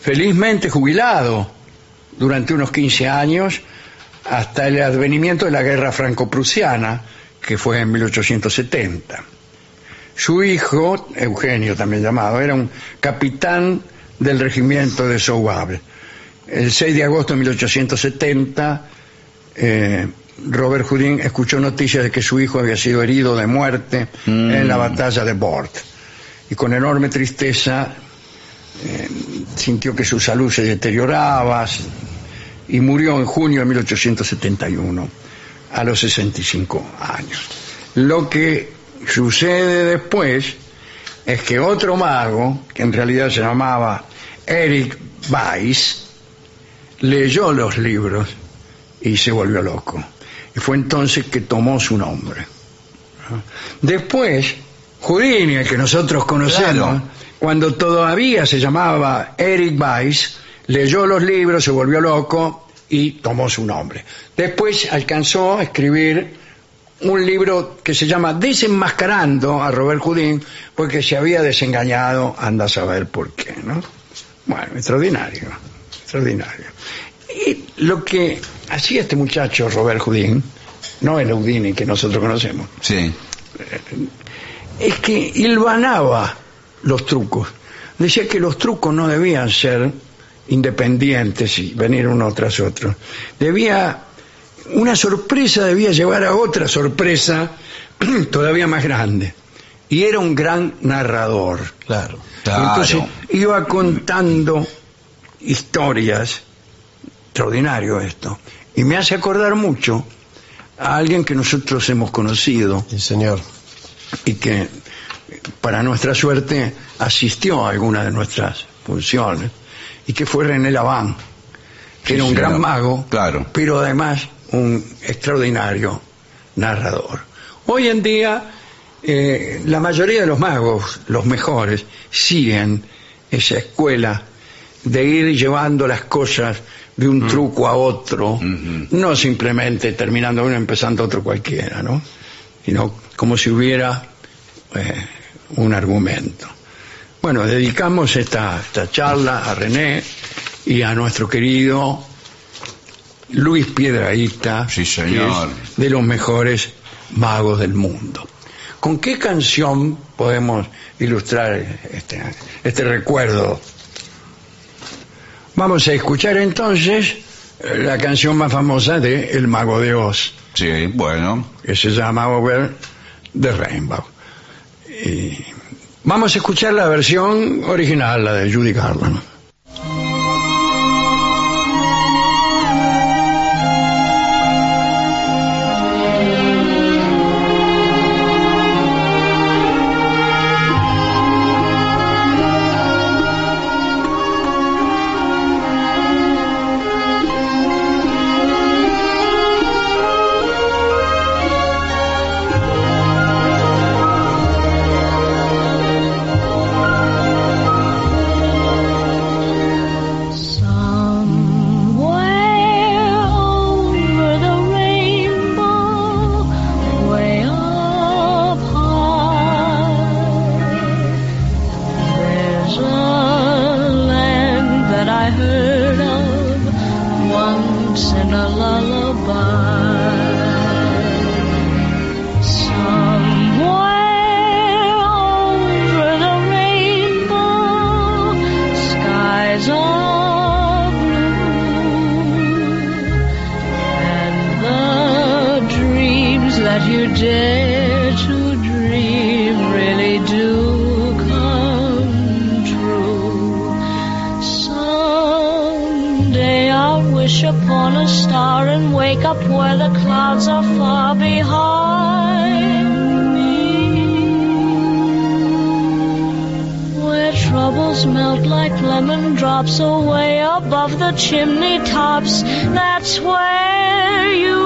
felizmente jubilado durante unos 15 años hasta el advenimiento de la guerra franco-prusiana, que fue en 1870. Su hijo, Eugenio también llamado, era un capitán del regimiento de Sauvabre. El 6 de agosto de 1870, eh, Robert Houdin escuchó noticias de que su hijo había sido herido de muerte en la batalla de Bort. Y con enorme tristeza eh, sintió que su salud se deterioraba y murió en junio de 1871 a los 65 años. Lo que sucede después es que otro mago, que en realidad se llamaba Eric Weiss, leyó los libros y se volvió loco. Y fue entonces que tomó su nombre. Después, Houdini, el que nosotros conocemos, cuando todavía se llamaba Eric Weiss, leyó los libros, se volvió loco y tomó su nombre. Después alcanzó a escribir un libro que se llama Desenmascarando a Robert Houdin porque se había desengañado, anda a saber por qué, ¿no? Bueno, extraordinario, extraordinario. Y lo que hacía este muchacho Robert Houdin, no el Houdini que nosotros conocemos, Sí. es que hilvanaba los trucos. Decía que los trucos no debían ser independientes y venir uno tras otro. Debía, una sorpresa debía llevar a otra sorpresa todavía más grande. Y era un gran narrador. Claro. Claro. Entonces iba contando historias, extraordinario esto, y me hace acordar mucho a alguien que nosotros hemos conocido Sí, señor. y que para nuestra suerte asistió a alguna de nuestras funciones y que fue René Laván, que Sí, era un gran mago, Claro. pero además un extraordinario narrador. Hoy en día eh, la mayoría de los magos, los mejores, siguen esa escuela de ir llevando las cosas de un truco a otro, no simplemente terminando uno y empezando otro cualquiera, ¿no? Sino como si hubiera eh, un argumento. Bueno, dedicamos esta, esta charla a René y a nuestro querido Luis Piedraíta, Sí, señor. que es de los mejores magos del mundo. ¿Con qué canción podemos ilustrar este, este recuerdo? Vamos a escuchar entonces la canción más famosa de El Mago de Oz, Sí, bueno. que se llama Over the Rainbow. Y vamos a escuchar la versión original, la de Judy Garland. Skies are blue, and the dreams that you dare to dream really do come true. Someday I'll wish upon a star and wake up where the clouds are far behind me. Where troubles melt like lemon drops away above the chimney tops. That's where you'll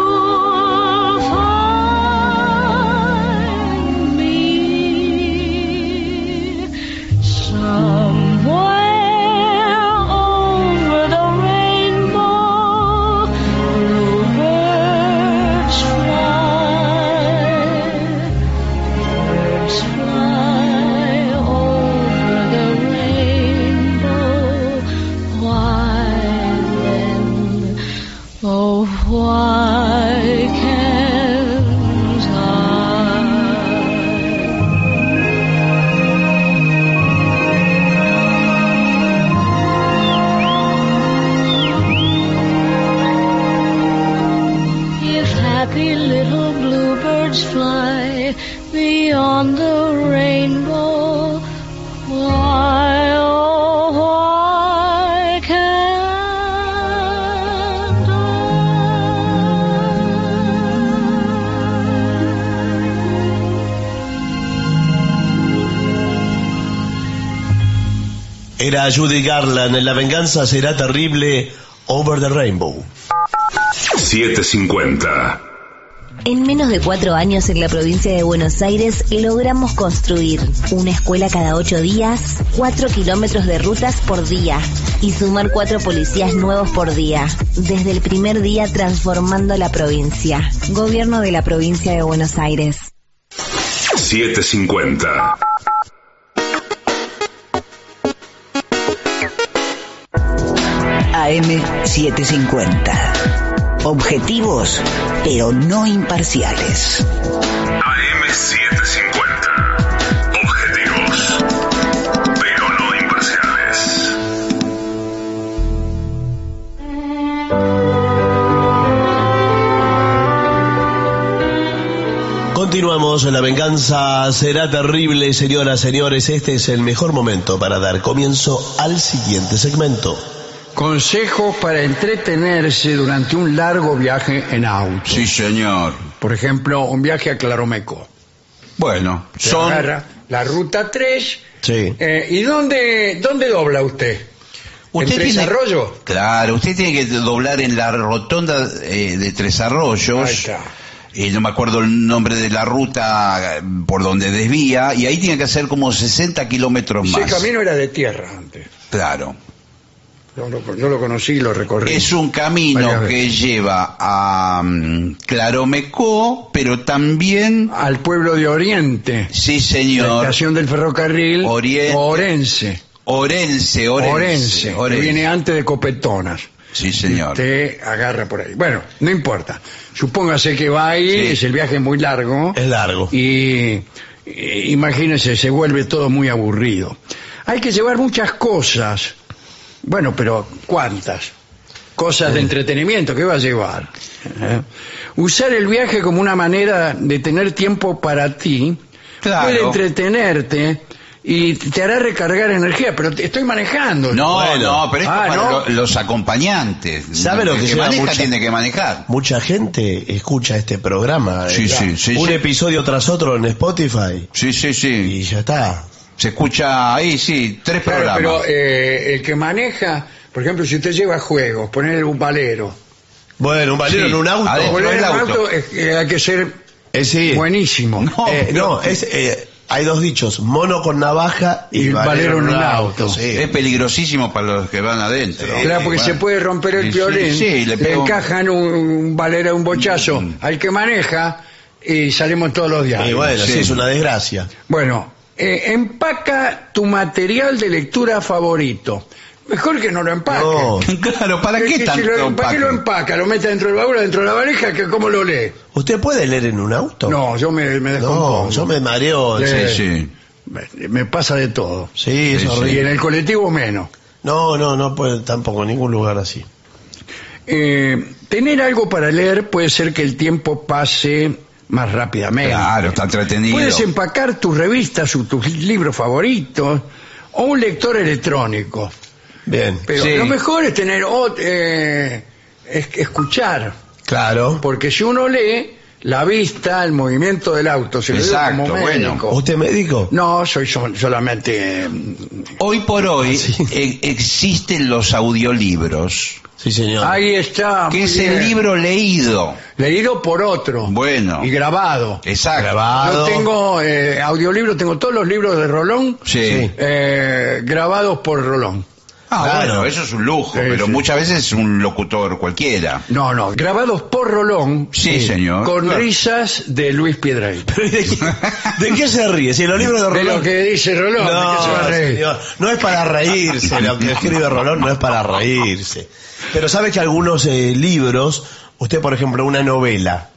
Era Judy Garland, La venganza será terrible, Over the Rainbow. 750. En menos de cuatro años en la provincia de Buenos Aires logramos construir una escuela cada ocho días, cuatro kilómetros de rutas por día y sumar cuatro policías nuevos por día. Desde el primer día transformando la provincia. Gobierno de la provincia de Buenos Aires. 750. AM750. Objetivos, pero no imparciales. AM750. Objetivos, pero no imparciales. Continuamos, la venganza será terrible, señoras, señores. Este es el mejor momento para dar comienzo al siguiente segmento. Consejos para entretenerse durante un largo viaje en auto. Sí, señor. Por ejemplo, un viaje a Claromeco. Bueno, Se son... agarra la ruta 3. Sí. eh, ¿Y dónde, dónde dobla usted? ¿En Tres tiene- Arroyos? Claro, usted tiene que doblar en la rotonda eh, de Tres Arroyos. Ahí está. Y no me acuerdo el nombre de la ruta eh, por donde desvía. Y ahí tiene que hacer como 60 kilómetros Ese más. camino era de tierra antes. Claro. Yo lo, yo lo conocí y lo recorrí. Es un camino que lleva a mm, Claromecó, pero también... Al pueblo de Oriente. Sí, La señor. estación del ferrocarril Oriente. Orense. Orense, Orense. Orense, que Orense. viene antes de Copetonas. Sí, señor. Usted agarra por ahí. Bueno, no importa. Supóngase que va ahí, Sí. es el viaje muy largo. Es largo. Y, y imagínese, se vuelve todo muy aburrido. Hay que llevar muchas cosas. Bueno, pero ¿cuántas? Cosas de entretenimiento, ¿qué va a llevar? ¿Eh? Usar el viaje como una manera de tener tiempo para ti Claro. puede entretenerte y te hará recargar energía, pero te estoy manejando. No, Bueno. no, pero esto Ah, es para ¿no? lo- los acompañantes. ¿Sabe lo que que maneja mucha- tiene que manejar. Mucha gente escucha este programa. Sí, eh, sí, sí, Un sí. episodio tras otro en Spotify. Sí, sí, Y sí. ya está. Se escucha ahí, sí, tres Claro, programas. pero eh, el que maneja, por ejemplo, si usted lleva juegos, poner un valero. Bueno, un valero Sí. en un auto. Adentro Poner en un auto. auto es que hay que ser Eh, sí. buenísimo. No, Eh, pero- no, es, eh, hay dos dichos, mono con navaja y, Y valero en un auto. sí. Es peligrosísimo para los que van adentro. Claro, porque se puede romper el violín, sí, sí, le, le encajan un, un valero, un bochazo Mm. al que maneja y salimos todos los días. Y bueno, sí. Sí. es una desgracia. Bueno, eh, empaca tu material de lectura favorito. Mejor que no lo empaque. No. Claro, ¿para qué que tanto si lo, ¿Para qué lo empaca? ¿Lo mete dentro del baúl, dentro de la valija? que ¿Cómo lo lee? ¿Usted puede leer en un auto? No, yo me, me. No, yo me mareo. Sí. Sí, Sí, sí. Me, me pasa de todo. sí, es Sí, sí. Y en el colectivo menos. No, no, no puede tampoco en ningún lugar así. Eh, tener algo para leer puede ser que el tiempo pase más rápidamente. Claro, está entretenido. Puedes empacar tus revistas o tus libros favoritos o un lector electrónico. Bien. Pero Sí. lo mejor es tener eh, es- escuchar, Claro. porque si uno lee, la vista, el movimiento del auto, se Exacto, como bueno. médico. ¿Usted es médico? No, soy sol- solamente eh, Hoy por hoy Sí. e- existen los audiolibros, Sí, señor. ahí está. que es el libro leído. leído por otro. Bueno. Y grabado. Exacto. Grabado. Yo tengo eh, audiolibros, tengo todos los libros de Rolón Sí. eh, grabados por Rolón. Ah, Claro. bueno, eso es un lujo, Sí, pero sí. muchas veces es un locutor cualquiera. No, no, grabados por Rolón. Sí, señor. Con Claro. risas de Luis Piedrahita. ¿De qué, de qué se ríe? Si los libros de De Rolón... lo que dice Rolón, ¿de qué se va a No, reír? señor, no es para reírse, lo que escribe Rolón no es para reírse. Pero sabe que algunos eh, libros, usted por ejemplo una novela,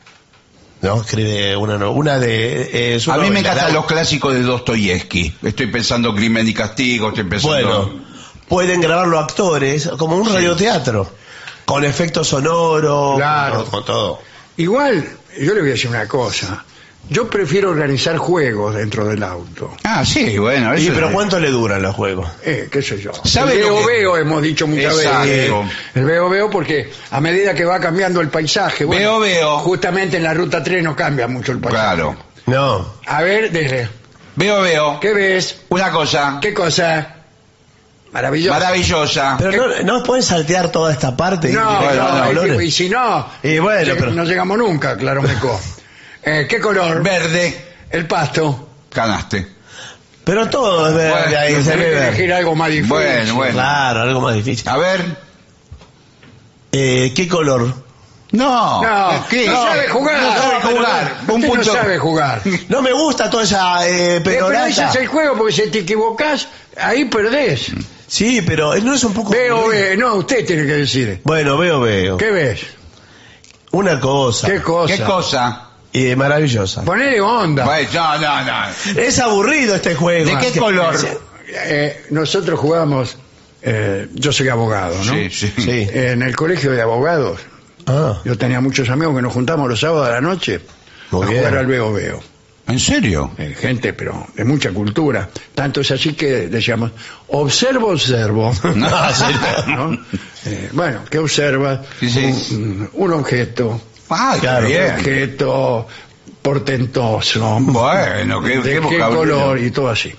¿no? Escribe una, una de... eh, su A mí me encantan los clásicos de Dostoyevsky. Estoy pensando Crimen y Castigo, estoy pensando... Bueno, pueden grabarlo actores como un radioteatro, con efectos sonoros, Claro. con, con todo. Igual, yo le voy a decir una cosa. Yo prefiero organizar juegos dentro del auto. Ah, sí, bueno. Sí, eso pero es- ¿cuánto le duran los juegos? Eh, qué sé yo. ¿Sabe el veo que- veo hemos dicho muchas Exacto. veces. El veo veo porque a medida que va cambiando el paisaje. bueno, Veo, veo. Justamente en la ruta 3 no cambia mucho el paisaje. Claro. No. A ver, desde. Veo, veo. ¿Qué ves? Una cosa ¿Qué cosa? Maravilloso. maravillosa. Pero no, no pueden saltear toda esta parte. No, y- no, y- y, si no, Y bueno, lleg- pero- no llegamos nunca, claro, Meco. Eh, ¿Qué color? Verde. El pasto. Ganaste. Pero todo es verde Bueno, ahí, se ve elegir algo más difícil. Bueno, bueno. Claro, algo más difícil. A ver. Eh, ¿Qué color? No. No, ¿Qué? no sabe jugar. No sabe No, jugar. Usted Un punto. no sabe jugar. No me gusta toda esa eh, Eh, pero ese es el juego, porque si te equivocás, ahí perdés. Sí, pero no es un poco... Veo, aburrido? ve, no, usted tiene que decir. Bueno, veo, veo. ¿Qué ves? Una cosa. ¿Qué cosa? ¿Qué cosa? Eh, maravillosa. Ponele onda. Bueno, no, no, no. Es aburrido este juego. ¿De qué Que- color? Eh, nosotros jugamos, eh, yo soy abogado, ¿no? Sí, sí. Sí. En el colegio de abogados, Ah, yo tenía muchos amigos que nos juntamos los sábados a la noche Muy a bien. jugar al veo veo. ¿En serio? Eh, gente, pero de mucha cultura. Tanto es así que decíamos, observo, observo. No, serio. ¿No? Eh, bueno, ¿qué observas? Sí, sí. Un, un objeto. Ah, Claro, Un objeto portentoso. Bueno, qué, de qué color y todo así.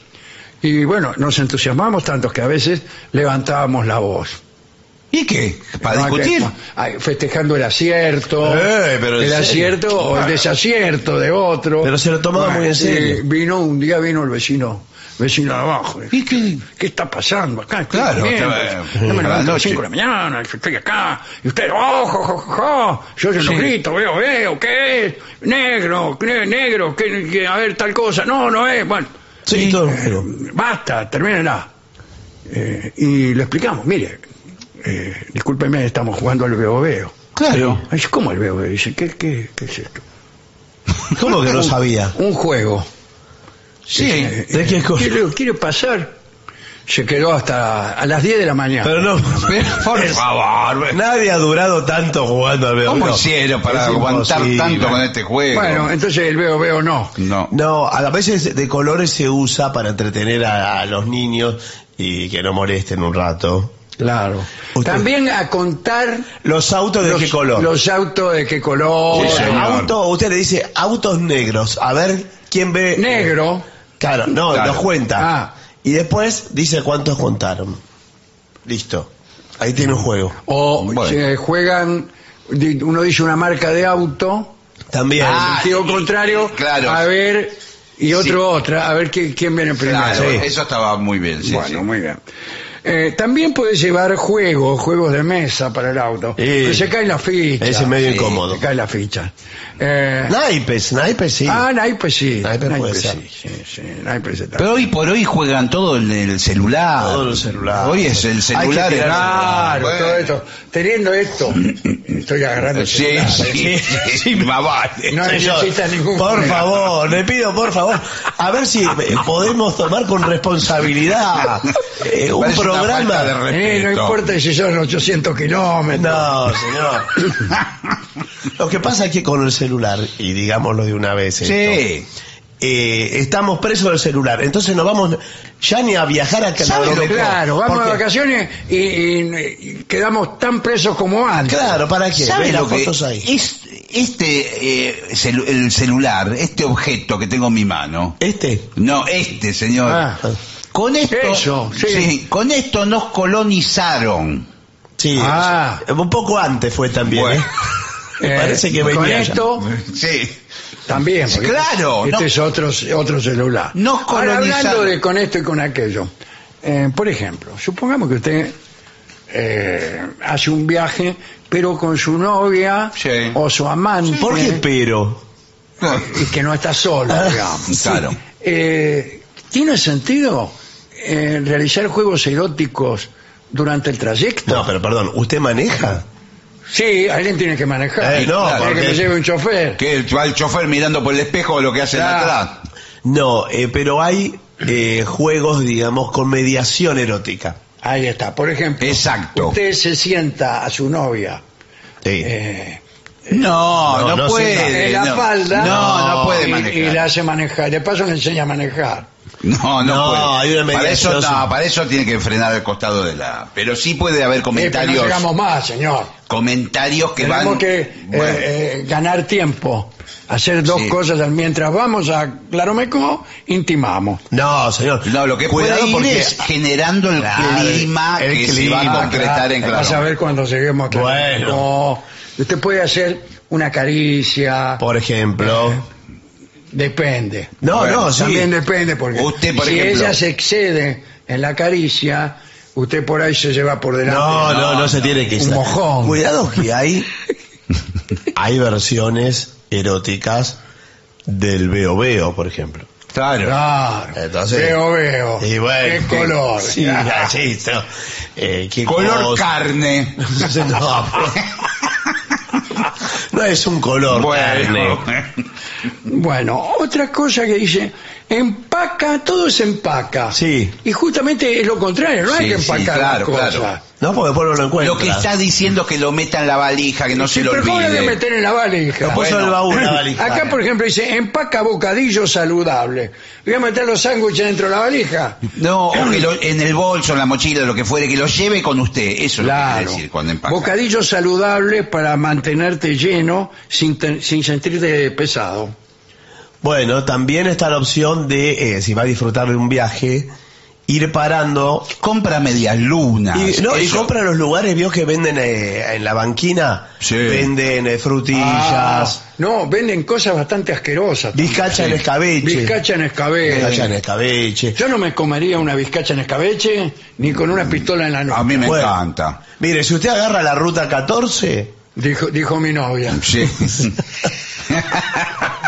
Y bueno, nos entusiasmamos tanto que a veces levantábamos la voz. ¿Y qué? ¿Para No, discutir? que- ay, festejando el acierto, Eh, pero el serio. acierto o el desacierto de otro. Pero se lo tomaba muy en serio. eh, vino un día vino el vecino, vecino de abajo. ¿Y qué? ¿Qué está pasando acá? Claro, yo me levanto a las noche. 5 de la mañana, yo estoy acá, y usted, oh, jo, jo, jo, jo. yo se lo grito, veo, veo, ¿qué es? Negro, ¿qué- negro, ¿qué, qué- a ver, tal cosa, no, no es, bueno. Sí, todo. eh, basta, termínenla. Eh, y le explicamos, mire, eh, discúlpeme, estamos jugando al veo veo. Claro. Ay, ¿Cómo el veo veo? Dice, ¿qué, qué, qué es esto? ¿Cómo que no Un- sabía? Un juego. Sí. Eh, ¿De qué cosa? ¿Quiere, quiere pasar? Se quedó hasta a las 10 de la mañana. Pero no. Por favor. Nadie ha durado tanto jugando al veo. ¿Cómo no. hicieron para Es aguantar imposible. tanto con este juego? bueno, entonces el veo veo no. no. No, a veces de colores se usa para entretener a, a los niños y que no molesten un rato. Claro. Usted- También a contar Los autos de los, qué color. los autos de qué color. Sí, señor. auto, usted le dice autos negros. A ver quién ve. Negro. Claro, no, Claro. los cuenta. Ah. Y después dice cuántos contaron. Listo. Ahí tiene un juego. O Bueno. se juegan, uno dice una marca de auto, También. Ah, sentido y- contrario, claro. a ver, y otro Sí. otra, a ver qui- quién viene primero. Claro, Sí. eso estaba muy bien. Sí, bueno, sí. muy bien. Eh, también puedes llevar juegos, juegos de mesa para el auto. Pero se caen las fichas. Ese es medio Sí, incómodo. Se caen las fichas. Eh, Naipes, naipes sí. Ah, naipes sí. Naipes puede naipes ser. sí, sí, sí, naipes está. Pero hoy por hoy juegan todo en el celular. Todo el celular. Hoy es el celular. Claro, Bueno. todo esto. Teniendo esto, estoy agarrando el Sí, celular. sí, sí, más vale. No necesita ningún Por favor, le pido por favor, a ver si eh, podemos tomar con responsabilidad eh, un programa. falta de respeto. Eh, no importa si son 800 kilómetros. No, señor. Lo que pasa es que con el celular, y digámoslo de una vez, esto, Sí. eh, estamos presos del celular, entonces no vamos ya ni a viajar a ¿Sabe lo- Canadá. Claro, vamos de vacaciones y, y- y quedamos tan presos como antes. Claro, ¿para qué? ¿Sabe las lo que fotos ahí. es este eh, celu- el celular, este objeto que tengo en mi mano? ¿Este? No, este, señor. Ah. Con esto, Eso, sí. con esto nos colonizaron. Sí. Ah. Un poco antes fue también. Bueno. ¿eh? Me Eh, parece que con venía ya. esto Sí. también. Claro, Este no- es otro, otro celular. Nos Ahora, hablando de con esto y con aquello. eh, por ejemplo, supongamos que usted eh, hace un viaje, pero con su novia Sí. o su amante. ¿Por qué pero? y que no está solo, digamos. Claro. Eh, ¿Tiene sentido eh, realizar juegos eróticos durante el trayecto? No, pero perdón, ¿usted maneja? Sí, alguien tiene que manejar. Eh, no, Tiene que porque- me lleve un chofer. Que va el chofer mirando por el espejo lo que hacen Claro. atrás. No, eh, pero hay eh, juegos, digamos, con mediación erótica. Ahí está. Por ejemplo, Exacto. usted se sienta a su novia Sí. eh, No, no, No, no, puede. en la no. falda No, no puede y- manejar. y le hace manejar. De paso le enseña a manejar. No, no, No, puede. hay una medida para eso, no, para eso tiene que frenar al costado de la. Pero sí puede haber Eh, pero no comentarios, llegamos más, señor. comentarios que Tenemos van. que eh, Bueno, eh, ganar tiempo. Hacer dos Sí. cosas al- mientras vamos a Claromeco, intimamos. No, señor. no, lo que Cuidado puede ir porque es generando el Claro, clima el que se va a concretar en Vas a ver cuando lleguemos a Claromeco. Bueno. Usted puede hacer una caricia. Por ejemplo. Depende. No, Bueno, no, sí. También depende porque Usted, por si ejemplo- ella se excede en la caricia, usted por ahí se lleva por delante. No, no, no se tiene que Un mojón. Cuidado que hay hay versiones eróticas del veo veo, por ejemplo. Claro. Claro. Entonces- veo, veo. Y bueno, Qué color. Sí, Ah. sí, no. Eh, qué Color cosa. carne. No, sé, no, no es un color Bueno. carne. Bueno, otra cosa que dice, empaca, todo se empaca. Sí. Y justamente es lo contrario, no hay Sí, que sí, empacar claro, las cosas. claro. No, porque después no lo encuentra. Lo que está diciendo es que lo meta en la valija, que no Sí, se lo pero ¿cómo lo voy a olvide. meter en la valija? Lo puso en el baúl, la valija. Acá, por ejemplo, dice, empaca bocadillo saludable. Voy a meter los sándwiches dentro de la valija. No, o que lo- en el bolso, en la mochila, lo que fuere, que lo lleve con usted. Eso es lo que Claro. quiere decir cuando empaca. Bocadillo saludable para mantenerte lleno sin, sin sentirte pesado. Bueno, también está la opción de, eh, si va a disfrutar de un viaje, ir parando. Compra medias lunas. Y, no, y compra los lugares, vio que venden eh, en la banquina, Sí. venden eh, frutillas, Ah, no, venden cosas bastante asquerosas. bizcacha en escabeche. Bizcacha en escabeche. Bizcacha en escabeche. Yo no me comería una bizcacha en escabeche ni con una pistola en la nuca. A mí me Bueno. encanta. Mire, si usted agarra la ruta 14, Dijo, dijo mi novia. Sí.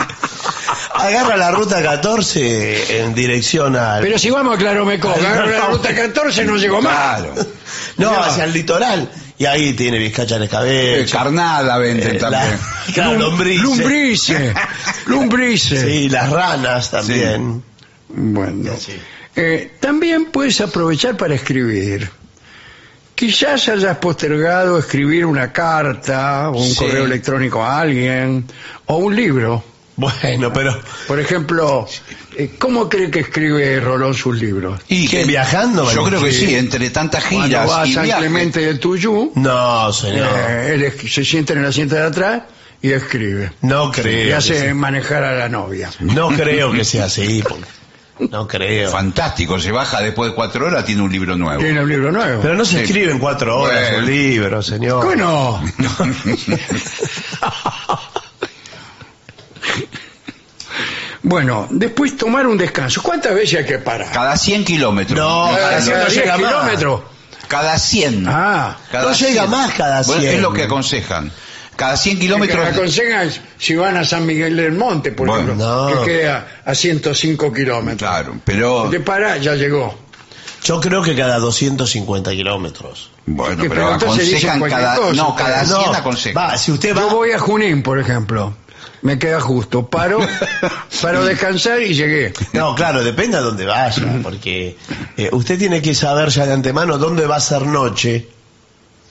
agarra la ruta 14 en dirección al... Pero si vamos a Claromeco, agarro la ruta 14 no llegó más. claro. no, no. hacia el litoral. Y ahí tiene bizcacha en escabeche. Eh, carnada venden Eh, también. la- claro, lombrices. Lumbrice. Lumbrice. Sí, las ranas también. Bueno. Sí. Eh, también puedes aprovechar para escribir. Quizás hayas postergado escribir una carta o un Sí. correo electrónico a alguien o un libro. Bueno, pero... Por ejemplo, eh, ¿cómo cree que escribe Rolón sus libros? Y ¿Qué, viajando, Yo creo que Sí. entre tantas Cuando giras va a San. Clemente de Tuyú, No, señor. eh, él es- se sienta en el asiento de atrás y escribe. No creo. Y que hace sea- manejar a la novia. No creo que sea así. porque- No creo. Fantástico, se baja después de cuatro horas, tiene un libro nuevo. Tiene un libro nuevo. Pero no se Sí. escribe en cuatro horas Bueno. un libro, señor. ¿Cómo Bueno, después tomar un descanso. ¿Cuántas veces hay que parar? Cada 100 kilómetros. No, Cada, cada cada cien no 10 llega más. kilómetros. Cada 100. Ah, Cada no llega más cada Bueno, 100. es lo que aconsejan. Cada 100 que kilómetros. me aconsejan si van a San Miguel del Monte, por Bueno, ejemplo, no. que queda a 105 kilómetros. Claro, pero. De para, ya llegó. Yo creo que cada 250 kilómetros. Bueno, Que- pero pero entonces dicen aconsejan cada. cosa, no, cada ustedes. 100 No, aconsejan. va, si usted va... Yo voy a Junín, por ejemplo. Me queda justo. Paro, paro a descansar y llegué. No, claro, depende a dónde vaya, porque eh, usted tiene que saber ya de antemano dónde va a ser noche.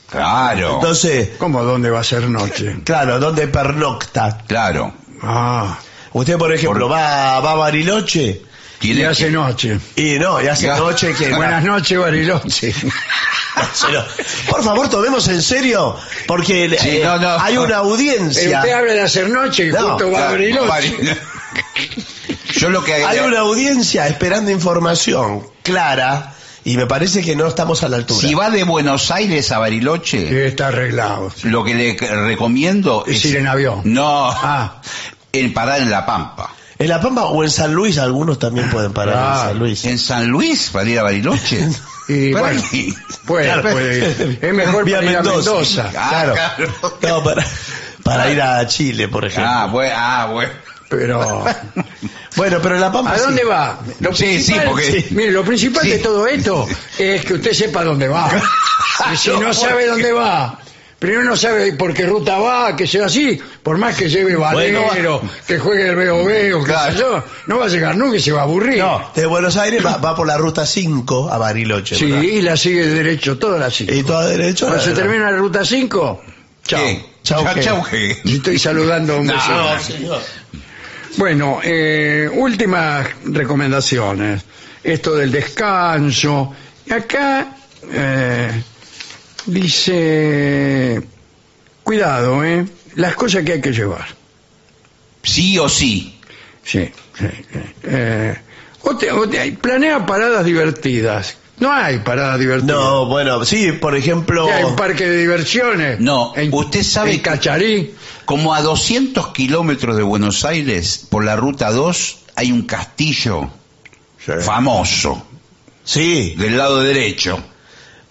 Claro. Entonces, ¿Cómo dónde va a ser noche? claro, dónde pernocta. Claro. Ah, Usted, por ejemplo, va, va a Bariloche y hace que- noche. y no, y hace Ya. noche que... Buenas noches, Bariloche. Pero, por favor, tomemos en serio, porque Sí, eh, no, no. hay una Pero audiencia. usted habla de hacer noche y No, justo va a Bariloche. Bari- Yo lo que Hay una audiencia esperando información clara y me parece que no estamos a la altura. Si va de Buenos Aires a Bariloche, Sí, está arreglado. lo que le recomiendo Es ir en avión. No, Ah. en parar en La Pampa. En La Pampa o en San Luis, algunos también pueden parar Ah, en San Luis. ¿En San Luis para ir a Bariloche? Y ¿Para bueno, Claro. puede. Es mejor para ir a Mendoza. Mendoza. Ah, Claro. claro. No, para, para ir a Chile, por ejemplo. Ah, bueno, ah, bueno. Pero, Bueno, pero La Pampa ¿a sí. dónde va? Lo Sí, sí, porque- Mire, lo principal Sí. de todo esto es que usted sepa dónde va. Y si no sabe dónde va, primero no sabe por qué ruta va, que sea así, por más que lleve Bueno, valero, que juegue el veo veo, qué Claro. sé yo, no va a llegar nunca y se va a aburrir. No, de Buenos Aires va, va por la ruta 5 a Bariloche. Sí, ¿verdad? y la sigue derecho, toda la sigue. Y todo derecho. Cuando se termina la ruta 5, Chao. Chao, Chao. Estoy saludando a un No, señor. Bueno, eh, últimas recomendaciones. Esto del descanso. Acá eh, dice, cuidado, ¿eh? Las cosas que hay que llevar. Sí o sí. Sí, sí, sí. Eh, o te- o te- planea paradas divertidas. No hay paradas divertidas. No, bueno, sí, por ejemplo... ¿Qué hay un parque de diversiones? No, En- usted sabe en que- Cacharí. Como a 200 kilómetros de Buenos Aires, por la ruta 2, hay un castillo famoso, Sí, del lado derecho.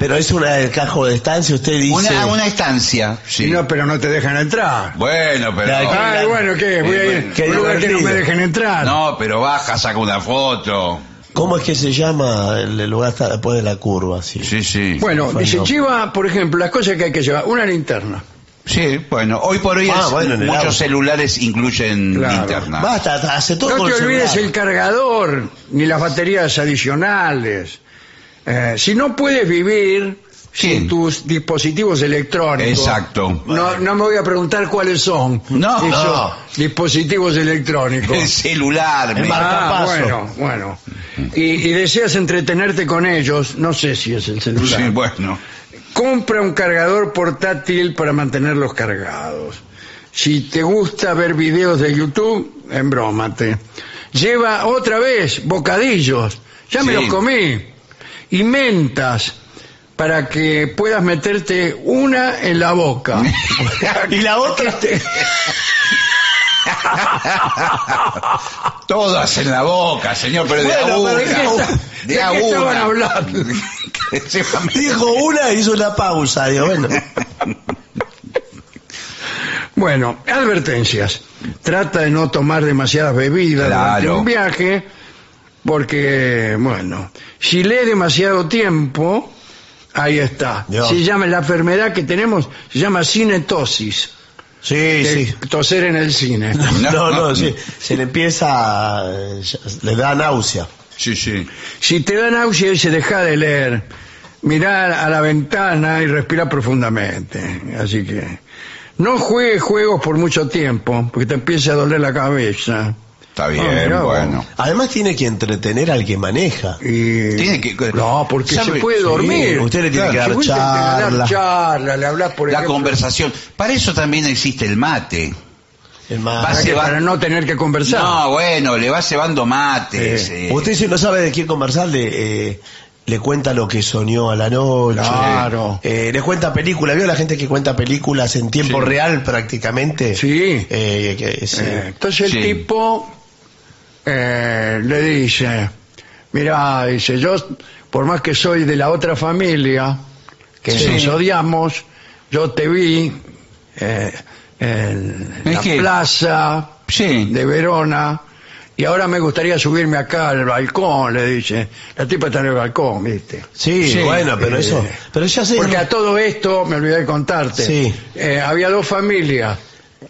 Pero es una del cajo de estancia, usted dice... Una, una estancia. Sí. Y No, pero no te dejan entrar. Bueno, pero. Ay, Ay, bueno, ¿qué? Voy a ir Qué a un lugar que no me dejen entrar. No, pero baja, saca una foto. ¿Cómo es que se llama el lugar está después de la curva? Sí. Sí, sí. Bueno, dice, lleva, por ejemplo, las cosas que hay que llevar. Una linterna. Sí, bueno, hoy por hoy Ah, es- bueno, muchos auto. celulares incluyen Claro. linterna. Basta, hace todo No con te olvides celular. el cargador, ni las baterías adicionales. Eh, si no puedes vivir Sí. sin tus dispositivos electrónicos. Exacto. No, no me voy a preguntar cuáles son No. esos No. dispositivos electrónicos. El celular. El Ah, bueno, bueno. Y, y deseas entretenerte con ellos, no sé si es el celular. Sí, bueno. Compra un cargador portátil para mantenerlos cargados. Si te gusta ver videos de YouTube, embrómate. Lleva otra vez bocadillos, ya me Sí. los comí. Y mentas para que puedas meterte una en la boca. Y la otra... Este- Todas en la boca, señor, pero de Bueno, a pero una. ¿de a qué estaban hablando? Meter. Dijo una y hizo una pausa. Digo, bueno. Bueno, advertencias. Trata de no tomar demasiadas bebidas durante un viaje, porque, bueno, si lee demasiado tiempo, ahí está. Dios. Se llama, la enfermedad que tenemos se llama cinetosis, Sí, sí. toser en el cine. No, no, sí. Se le empieza... Le da náusea. Sí, sí. Si te da náusea, dice, deja de leer, mirar a la ventana y respira profundamente. Así que, no juegues juegos por mucho tiempo, porque te empieza a doler la cabeza. Está bien, Ah, bueno. Además tiene que entretener al que maneja. Y... Tiene que- No, porque ¿sabe? se puede Sí, dormir. usted le tiene que dar que charla. charla, le hablas por La ejemplo, conversación. Para eso también existe el mate. El más... para, que- para no tener que conversar. No, bueno, le va cebando mates. Sí. eh. Usted si no sabe de quién conversar, le, eh, le cuenta lo que soñó a la noche. Claro. Eh, le cuenta películas. ¿Vio la gente que cuenta películas en tiempo Sí. real prácticamente? Sí. Eh, que Eh, eh, entonces el Sí. tipo eh, le dice, mira, dice, yo por más que soy de la otra familia, que Sí. nos odiamos, yo te vi eh, en Es la que- plaza Sí. de Verona y ahora me gustaría subirme acá al balcón, le dice. La tipa está en el balcón, ¿viste? sí, Sí. bueno, pero Eh, eso... Pero ya sé... Porque a todo esto, me olvidé de contarte, Sí. eh, había dos familias.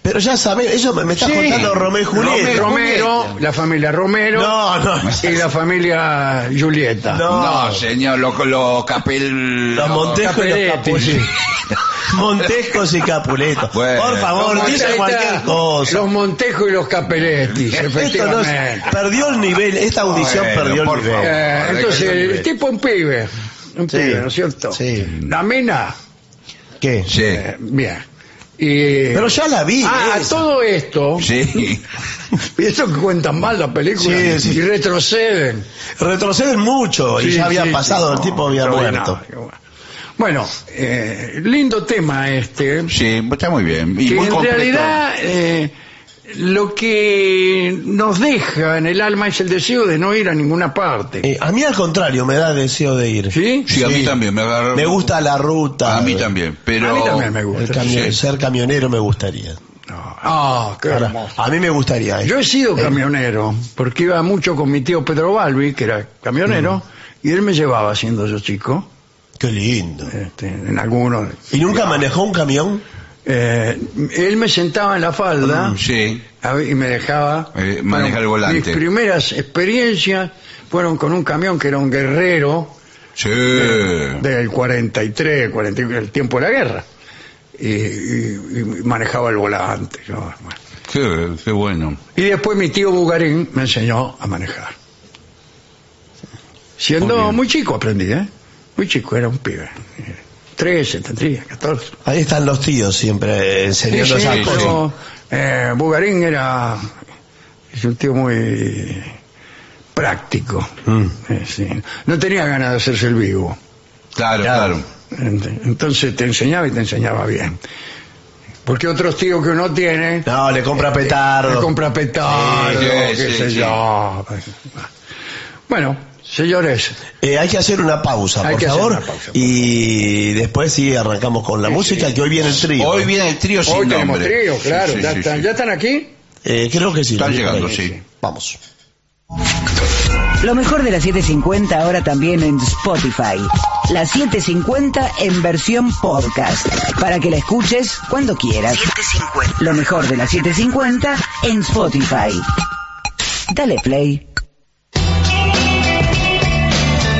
Pero ya sabe, eso me, me está Sí. contando Romeo y Julieta. Romero, la familia Romero No, no. y la familia Julieta. No. No, señor, los lo capel... Los Montescos y los. Capuletos. Montescos y Capuletos. Bueno. Por favor, dice cualquier cosa. Los Montejos y los Caperetti, Esto no es- efectivamente. perdió el nivel, esta audición Bueno, perdió el nivel. favor. Eh, entonces, el tipo un pibe, un Sí. pibe, ¿no es cierto? Sí. La mina, ¿Qué? Sí. eh, bien. Y, Pero ya la vi. Ah, a esa. todo esto, Sí. y eso que cuentan mal la película, Sí, sí. y retroceden. Retroceden mucho y ya había pasado, el tipo había muerto. bueno, qué bueno. Bueno, eh, lindo tema este. Sí, está muy bien. Y que muy en completo. realidad eh, lo que nos deja en el alma es el deseo de no ir a ninguna parte. Eh, a mí al contrario, me da deseo de ir. ¿Sí? Sí, a mí también. Me, gusta la ruta. A mí también, pero... A mí también me El gusta. camión- Sí. Ser camionero me gustaría. Ah, qué Ahora, hermoso. a mí me gustaría. eh. Yo he sido camionero, porque iba mucho con mi tío Pedro Balbi, que era camionero, Mm. y él me llevaba siendo yo chico, Qué lindo. este, en algunos. ¿Y nunca manejó un camión? Eh, él me sentaba en la falda Mm, Sí. y me dejaba Eh, manejar el volante. Mis primeras experiencias fueron con un camión que era un guerrero Sí. del 43, 40, el tiempo de la guerra. y, y- y manejaba el volante. yo, bueno. Qué, qué bueno. Y después mi tío Bugarín me enseñó a manejar. Siendo Muy muy, chico aprendí, ¿eh? Muy chico, era un pibe. Eh, 13, tendría, 14. Ahí están los tíos siempre eh, Sí, enseñando sí, esas sí, cosas. eh, Bugarín era es un tío muy práctico. Mm. Eh, sí. No tenía ganas de hacerse el vivo. Claro, claro. Ent- Entonces te enseñaba y te enseñaba bien. Porque otros tíos que uno tiene No, le compra petardo. le compra petardo, qué sé yo. Bueno, señores, Eh, hay que hacer una pausa, por favor. una pausa, por y después sí arrancamos con la música, que hoy viene el trío. Hoy viene el trío sin hoy tenemos nombre. trío, Sí, claro. sí, ya, sí, están, sí. ¿Ya están aquí? Eh, creo que sí. Están llegando, sí. Vamos. Lo mejor de la 750 ahora también en Spotify. La 750 en versión podcast. Para que la escuches cuando quieras. Lo mejor de la 750 en Spotify. Dale play.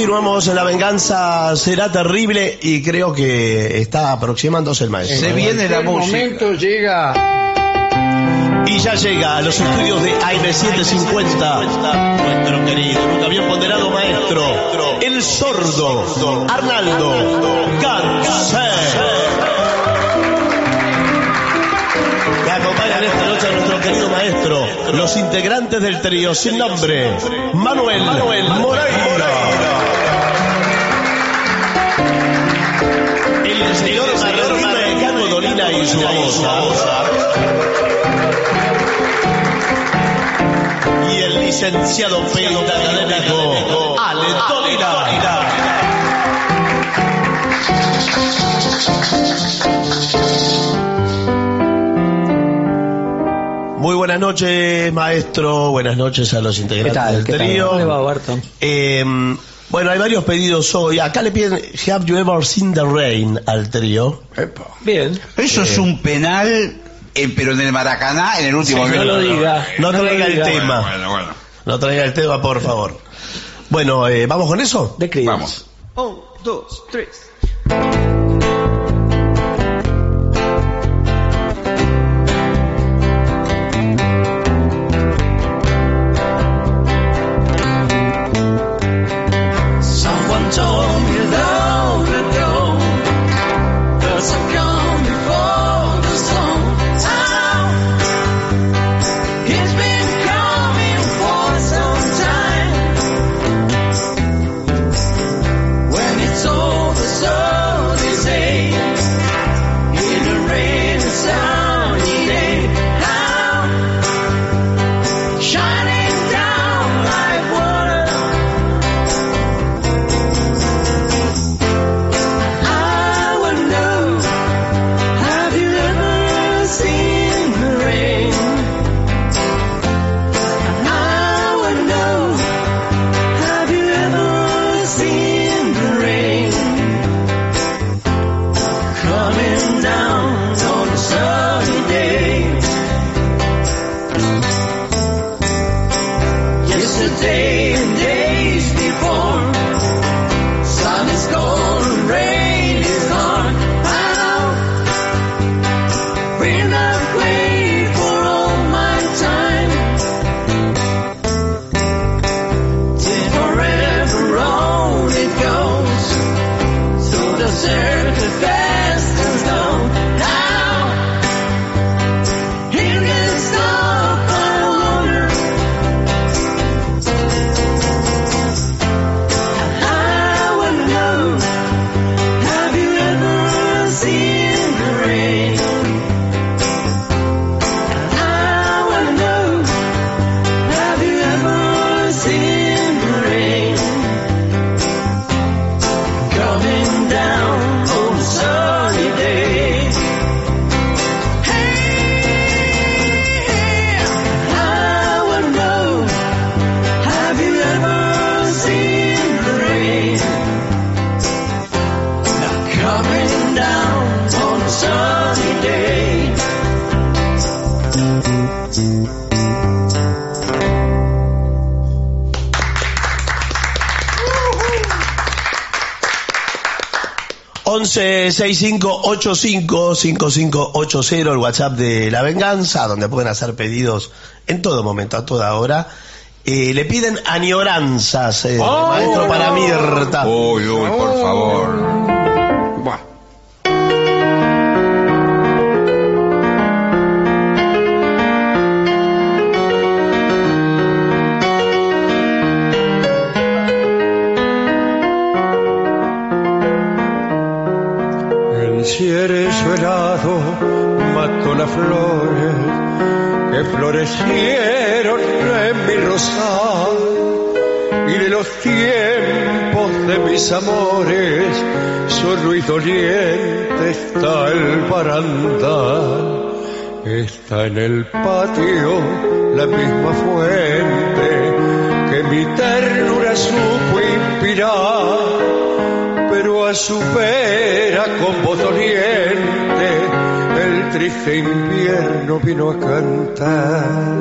Continuamos en la venganza, será terrible y creo que está aproximándose el maestro. Se viene la música. momento llega Y ya llega a los estudios de AM750 nuestro querido, nunca bien ponderado maestro, el sordo Arnaldo. Que acompañan esta noche a nuestro querido maestro, los integrantes del trío sin nombre, Manuel, Moreira. El señor Martín Carlos Dolina y su babosa. y el licenciado Pedro académico Ale Dolina. Muy buenas noches, maestro. Buenas noches a los integrantes del trío. Eh, bueno, hay varios pedidos hoy. Acá le piden Have you ever seen the rain al trío? Bien. Eso es un penal, eh, pero en el Maracaná, en el último no minuto. lo diga. No No lo traiga el tema. Bueno, bueno. No traiga el tema, por favor. Bueno, eh, ¿vamos con eso? De. Vamos. Un, dos, tres. 1165855580, el WhatsApp de La Venganza, donde pueden hacer pedidos en todo momento, a toda hora. Eh, le piden añoranzas, eh, maestro para Mirta. Uy, uy, por favor. Doliente está el barandal está en el patio la misma fuente que mi ternura supo inspirar pero a su vera con voz doliente el triste invierno vino a cantar.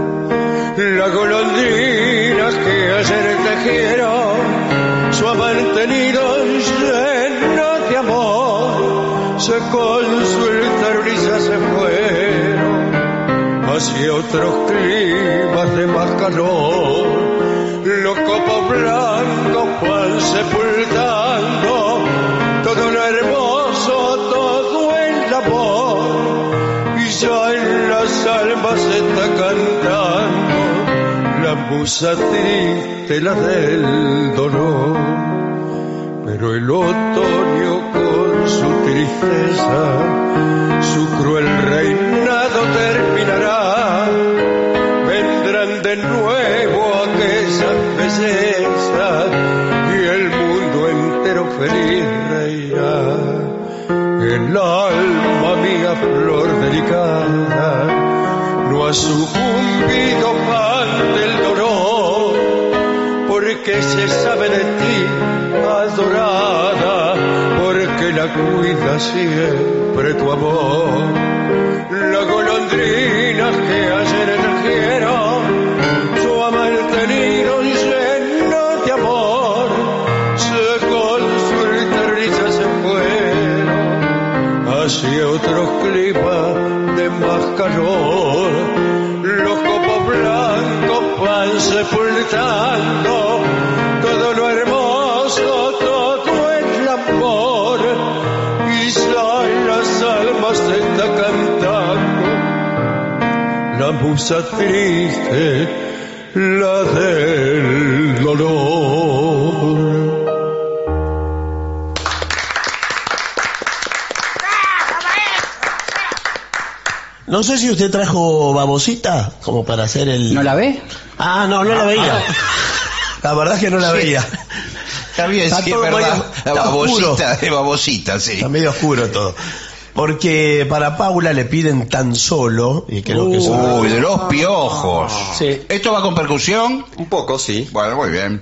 La golondrina que ayer tejieron su amante nido se consultaron y ya se fueron hacia otros climas de más calor. Los copos blancos van sepultando todo lo hermoso, todo el amor. Y ya en las almas está cantando la musa triste, la del dolor. Pero el otoño con su tristeza, su cruel reinado terminará. Vendrán de nuevo aquellas bellezas y el mundo entero feliz reirá. El alma mía, flor delicada, no ha sucumbido ante el dolor, porque se sabe de ti, la cuida siempre tu amor. La golondrina que ayer trajeron, su amante nido lleno de amor, se consultaron y ya se fueron hacia otros climas de más calor. Los copos blancos van sepultando la musa triste, la del dolor. No sé si usted trajo babosita, como para hacer el... ¿No la ve? Ah, no, no la veía. La verdad es que no la veía. Está bien, Está sí, es verdad. medio- La está oscuro. babosita, de babosita, sí. Está medio oscuro todo. Porque para Paula le piden tan solo, y creo que. Uy, de los piojos. Sí. ¿Esto va con percusión? Un poco, sí. Bueno, muy bien.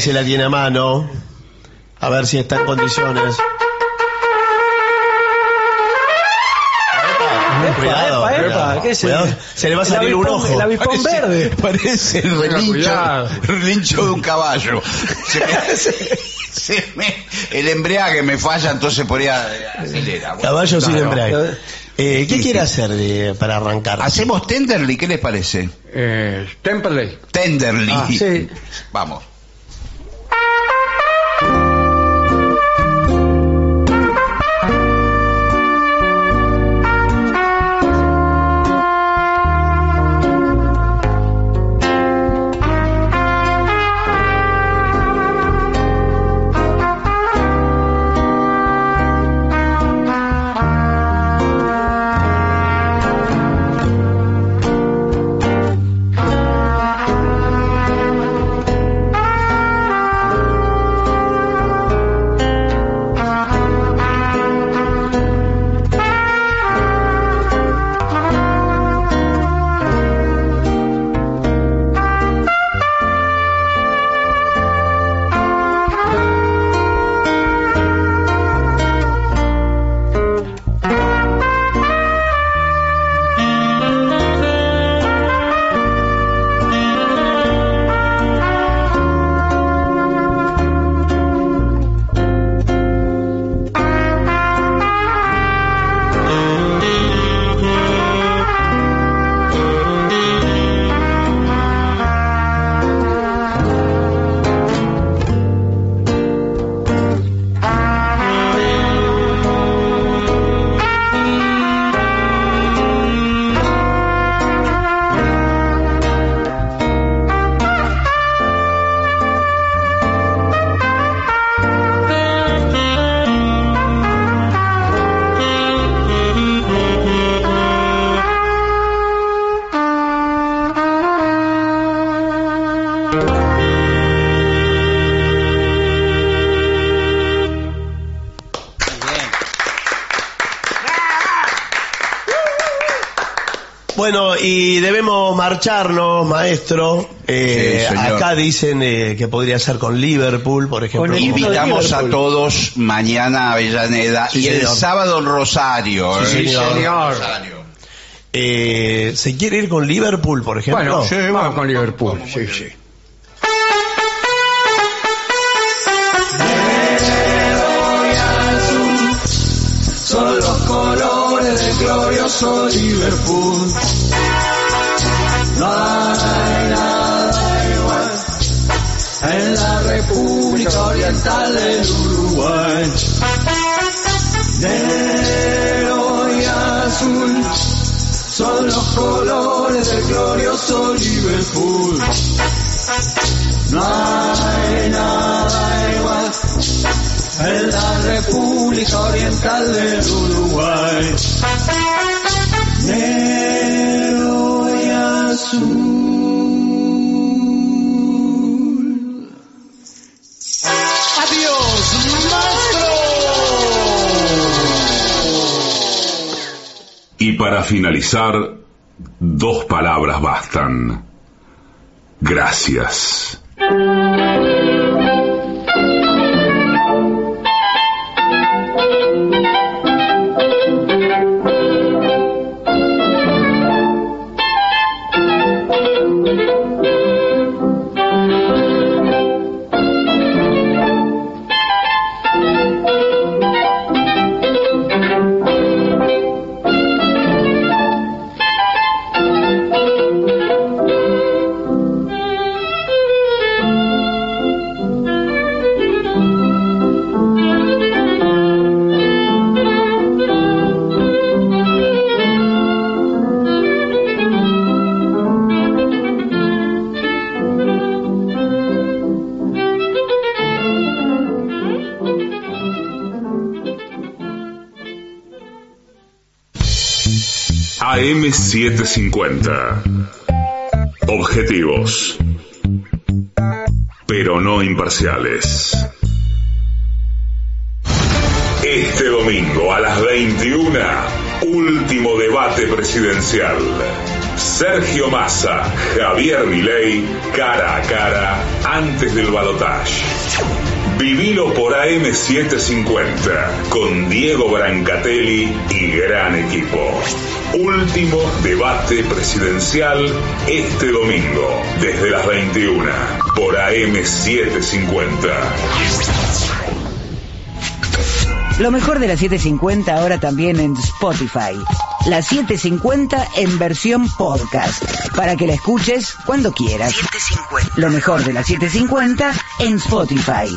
Se la tiene a mano. A ver si está en condiciones. Cuidado, epa, epa, cuidado, ¿qué es cuidado. el- Se le va a salir un ojo. el avispón Parece- verde. Parece el relincho, de un caballo. Se me- se me- el embriague me falla, entonces por ahí acelera. Bueno, Caballo sin claro. embrague. Eh, ¿Qué quiere hacer de- para arrancar? Hacemos Tenderly, ¿qué les parece? Eh, Temperley. Tenderly. Ah, sí. Vamos. Bueno, y debemos marcharnos, maestro. Eh, Sí, acá dicen eh, que podría ser con Liverpool, por ejemplo. Invitamos a todos mañana a Avellaneda Sí, y el sábado en Rosario. Sí, ¿eh? señor. Rosario. Eh, ¿Se quiere ir con Liverpool, por ejemplo? Bueno, vamos con Liverpool. Sí, sí. Glorioso Liverpool. No hay nada igual en la República Oriental del Uruguay. Negro y azul son los colores del glorioso Liverpool. No hay nada igual en la República Oriental del Uruguay. Adiós. Y para finalizar, dos palabras bastan. Gracias. AM750. Objetivos. Pero no imparciales. Este domingo a las 21, último debate presidencial. Sergio Massa, Javier Milei, cara a cara, antes del balotaje. Vivilo por AM750 con Diego Brancatelli y gran equipo. Último debate presidencial este domingo, desde las 21, por AM750. Lo mejor de la 750 ahora también en Spotify. La 750 en versión podcast. Para que la escuches cuando quieras. Lo mejor de la 750 en Spotify.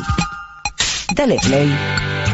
Dale play.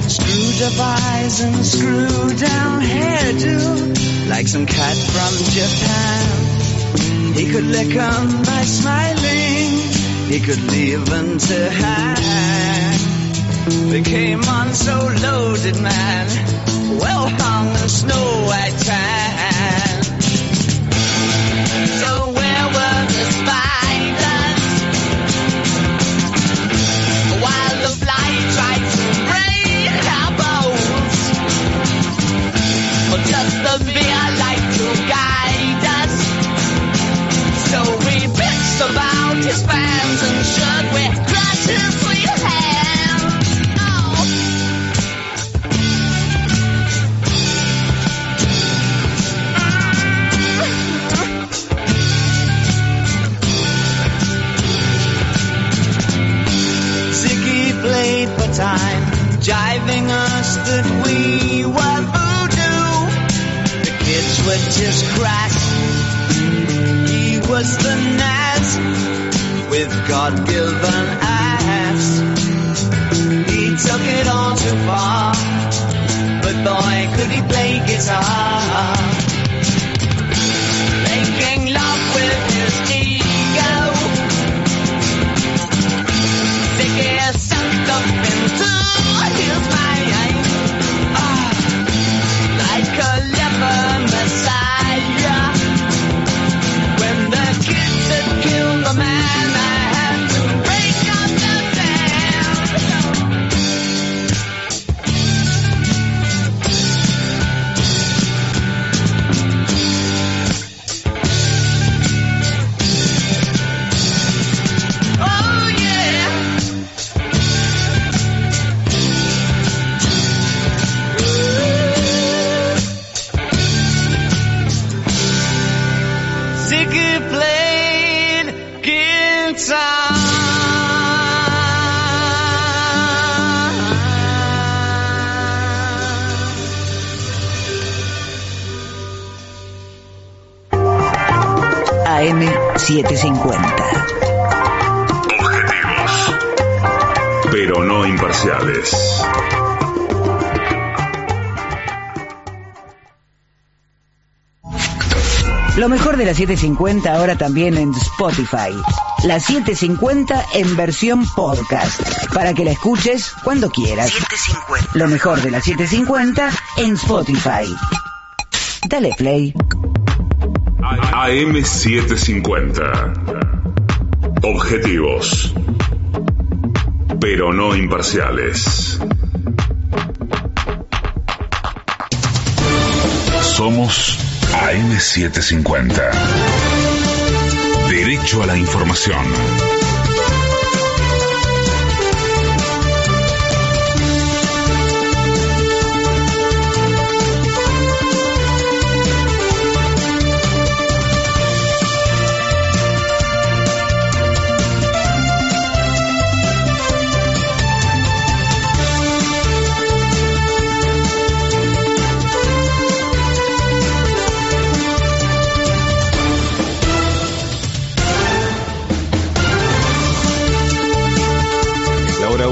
Screwed up eyes and screw down hairdo Like some cat from Japan. He could lick 'em by smiling He could leave them to hang. They came on so loaded, man Well hung and snow white tan. So time, jiving us that we were voodoo. The kids were just crack. He was the Naz with God-given ass. He took it all too far, but boy could he play guitar. De la 750 ahora también en Spotify. La 750 en versión podcast. Para que la escuches cuando quieras. Lo mejor de la 750 en Spotify. Dale play. AM750. Objetivos, pero no imparciales. Somos AM750. Derecho a la información.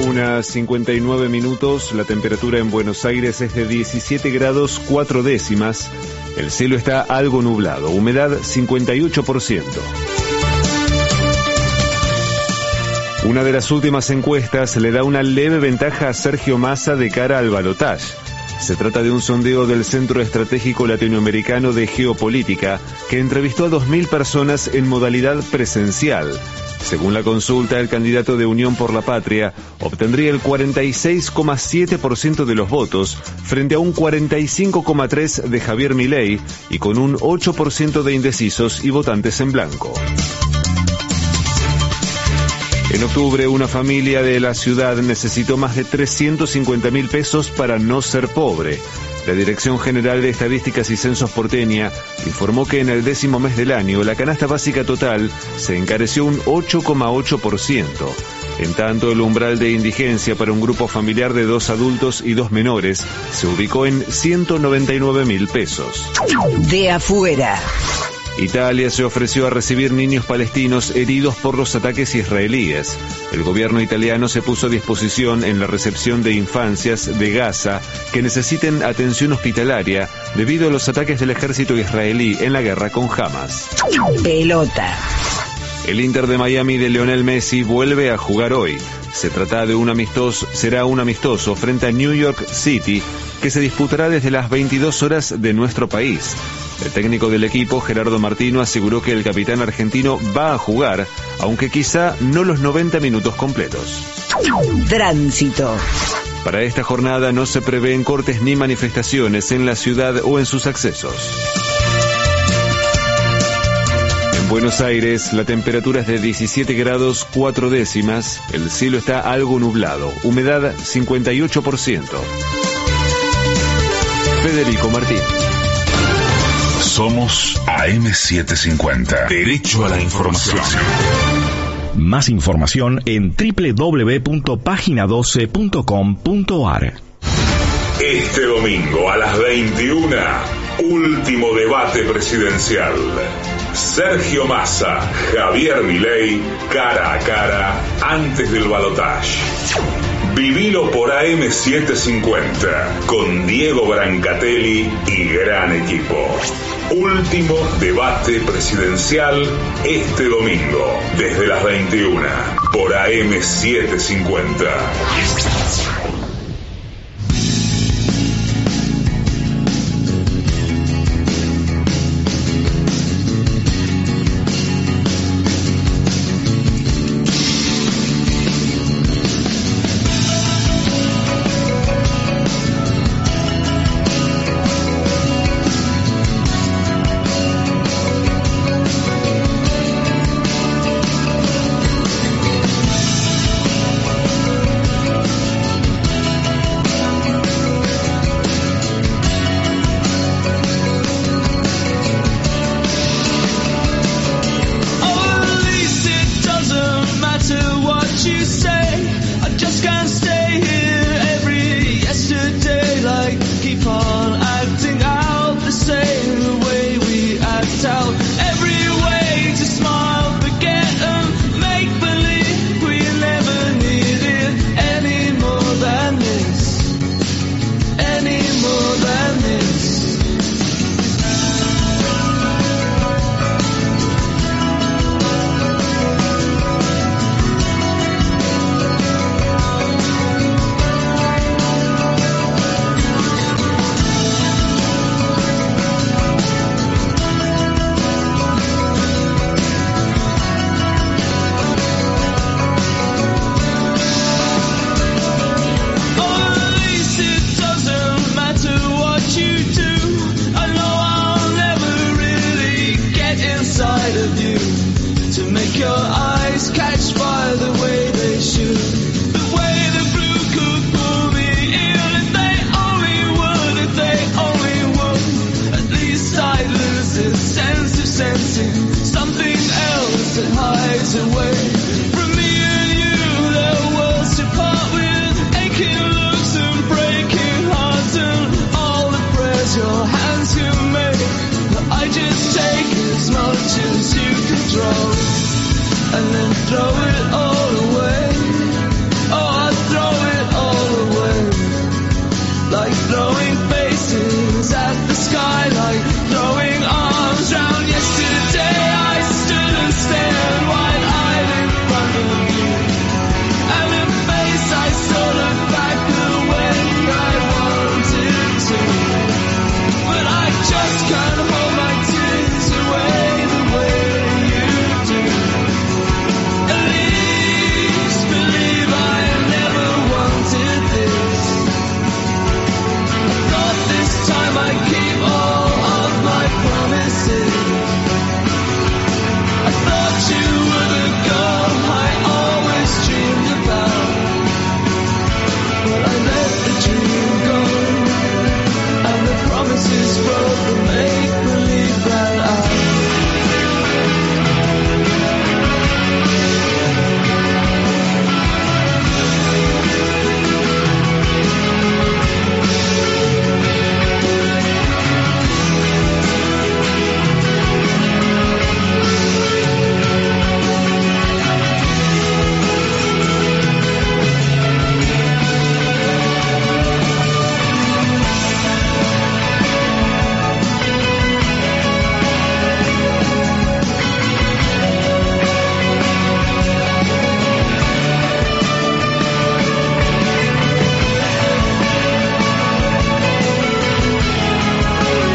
Una, 59 minutos, la temperatura en Buenos Aires es de 17 grados 4 décimas, el cielo está algo nublado, humedad 58%. Una de las últimas encuestas le da una leve ventaja a Sergio Massa de cara al balotaje. Se trata de un sondeo del Centro Estratégico Latinoamericano de Geopolítica que entrevistó a 2.000 personas en modalidad presencial. Según la consulta, el candidato de Unión por la Patria obtendría el 46,7% de los votos frente a un 45,3% de Javier Milei y con un 8% de indecisos y votantes en blanco. En octubre, una familia de la ciudad necesitó más de 350 mil pesos para no ser pobre. La Dirección General de Estadísticas y Censos porteña informó que en el décimo mes del año la canasta básica total se encareció un 8,8%. En tanto, el umbral de indigencia para un grupo familiar de dos adultos y dos menores se ubicó en 199 mil pesos. De afuera. Italia se ofreció a recibir niños palestinos heridos por los ataques israelíes. El gobierno italiano se puso a disposición en la recepción de infancias de Gaza que necesiten atención hospitalaria debido a los ataques del ejército israelí en la guerra con Hamas. Pelota. El Inter de Miami de Lionel Messi vuelve a jugar hoy. Se trata de un amistoso, será un amistoso frente a New York City que se disputará desde las 22 horas de nuestro país. El técnico del equipo, Gerardo Martino, aseguró que el capitán argentino va a jugar, aunque quizá no los 90 minutos completos. Tránsito. Para esta jornada no se prevén cortes ni manifestaciones en la ciudad o en sus accesos. En Buenos Aires la temperatura es de 17 grados 4 décimas, el cielo está algo nublado, humedad 58%. Federico Martín. Somos AM750. Derecho a la información. Más información en www.pagina12.com.ar. Este domingo a las 21, último debate presidencial. Sergio Massa, Javier Milei, cara a cara, antes del balotaje. Vivilo por AM750, con Diego Brancatelli y gran equipo. Último debate presidencial este domingo, desde las 21, por AM750.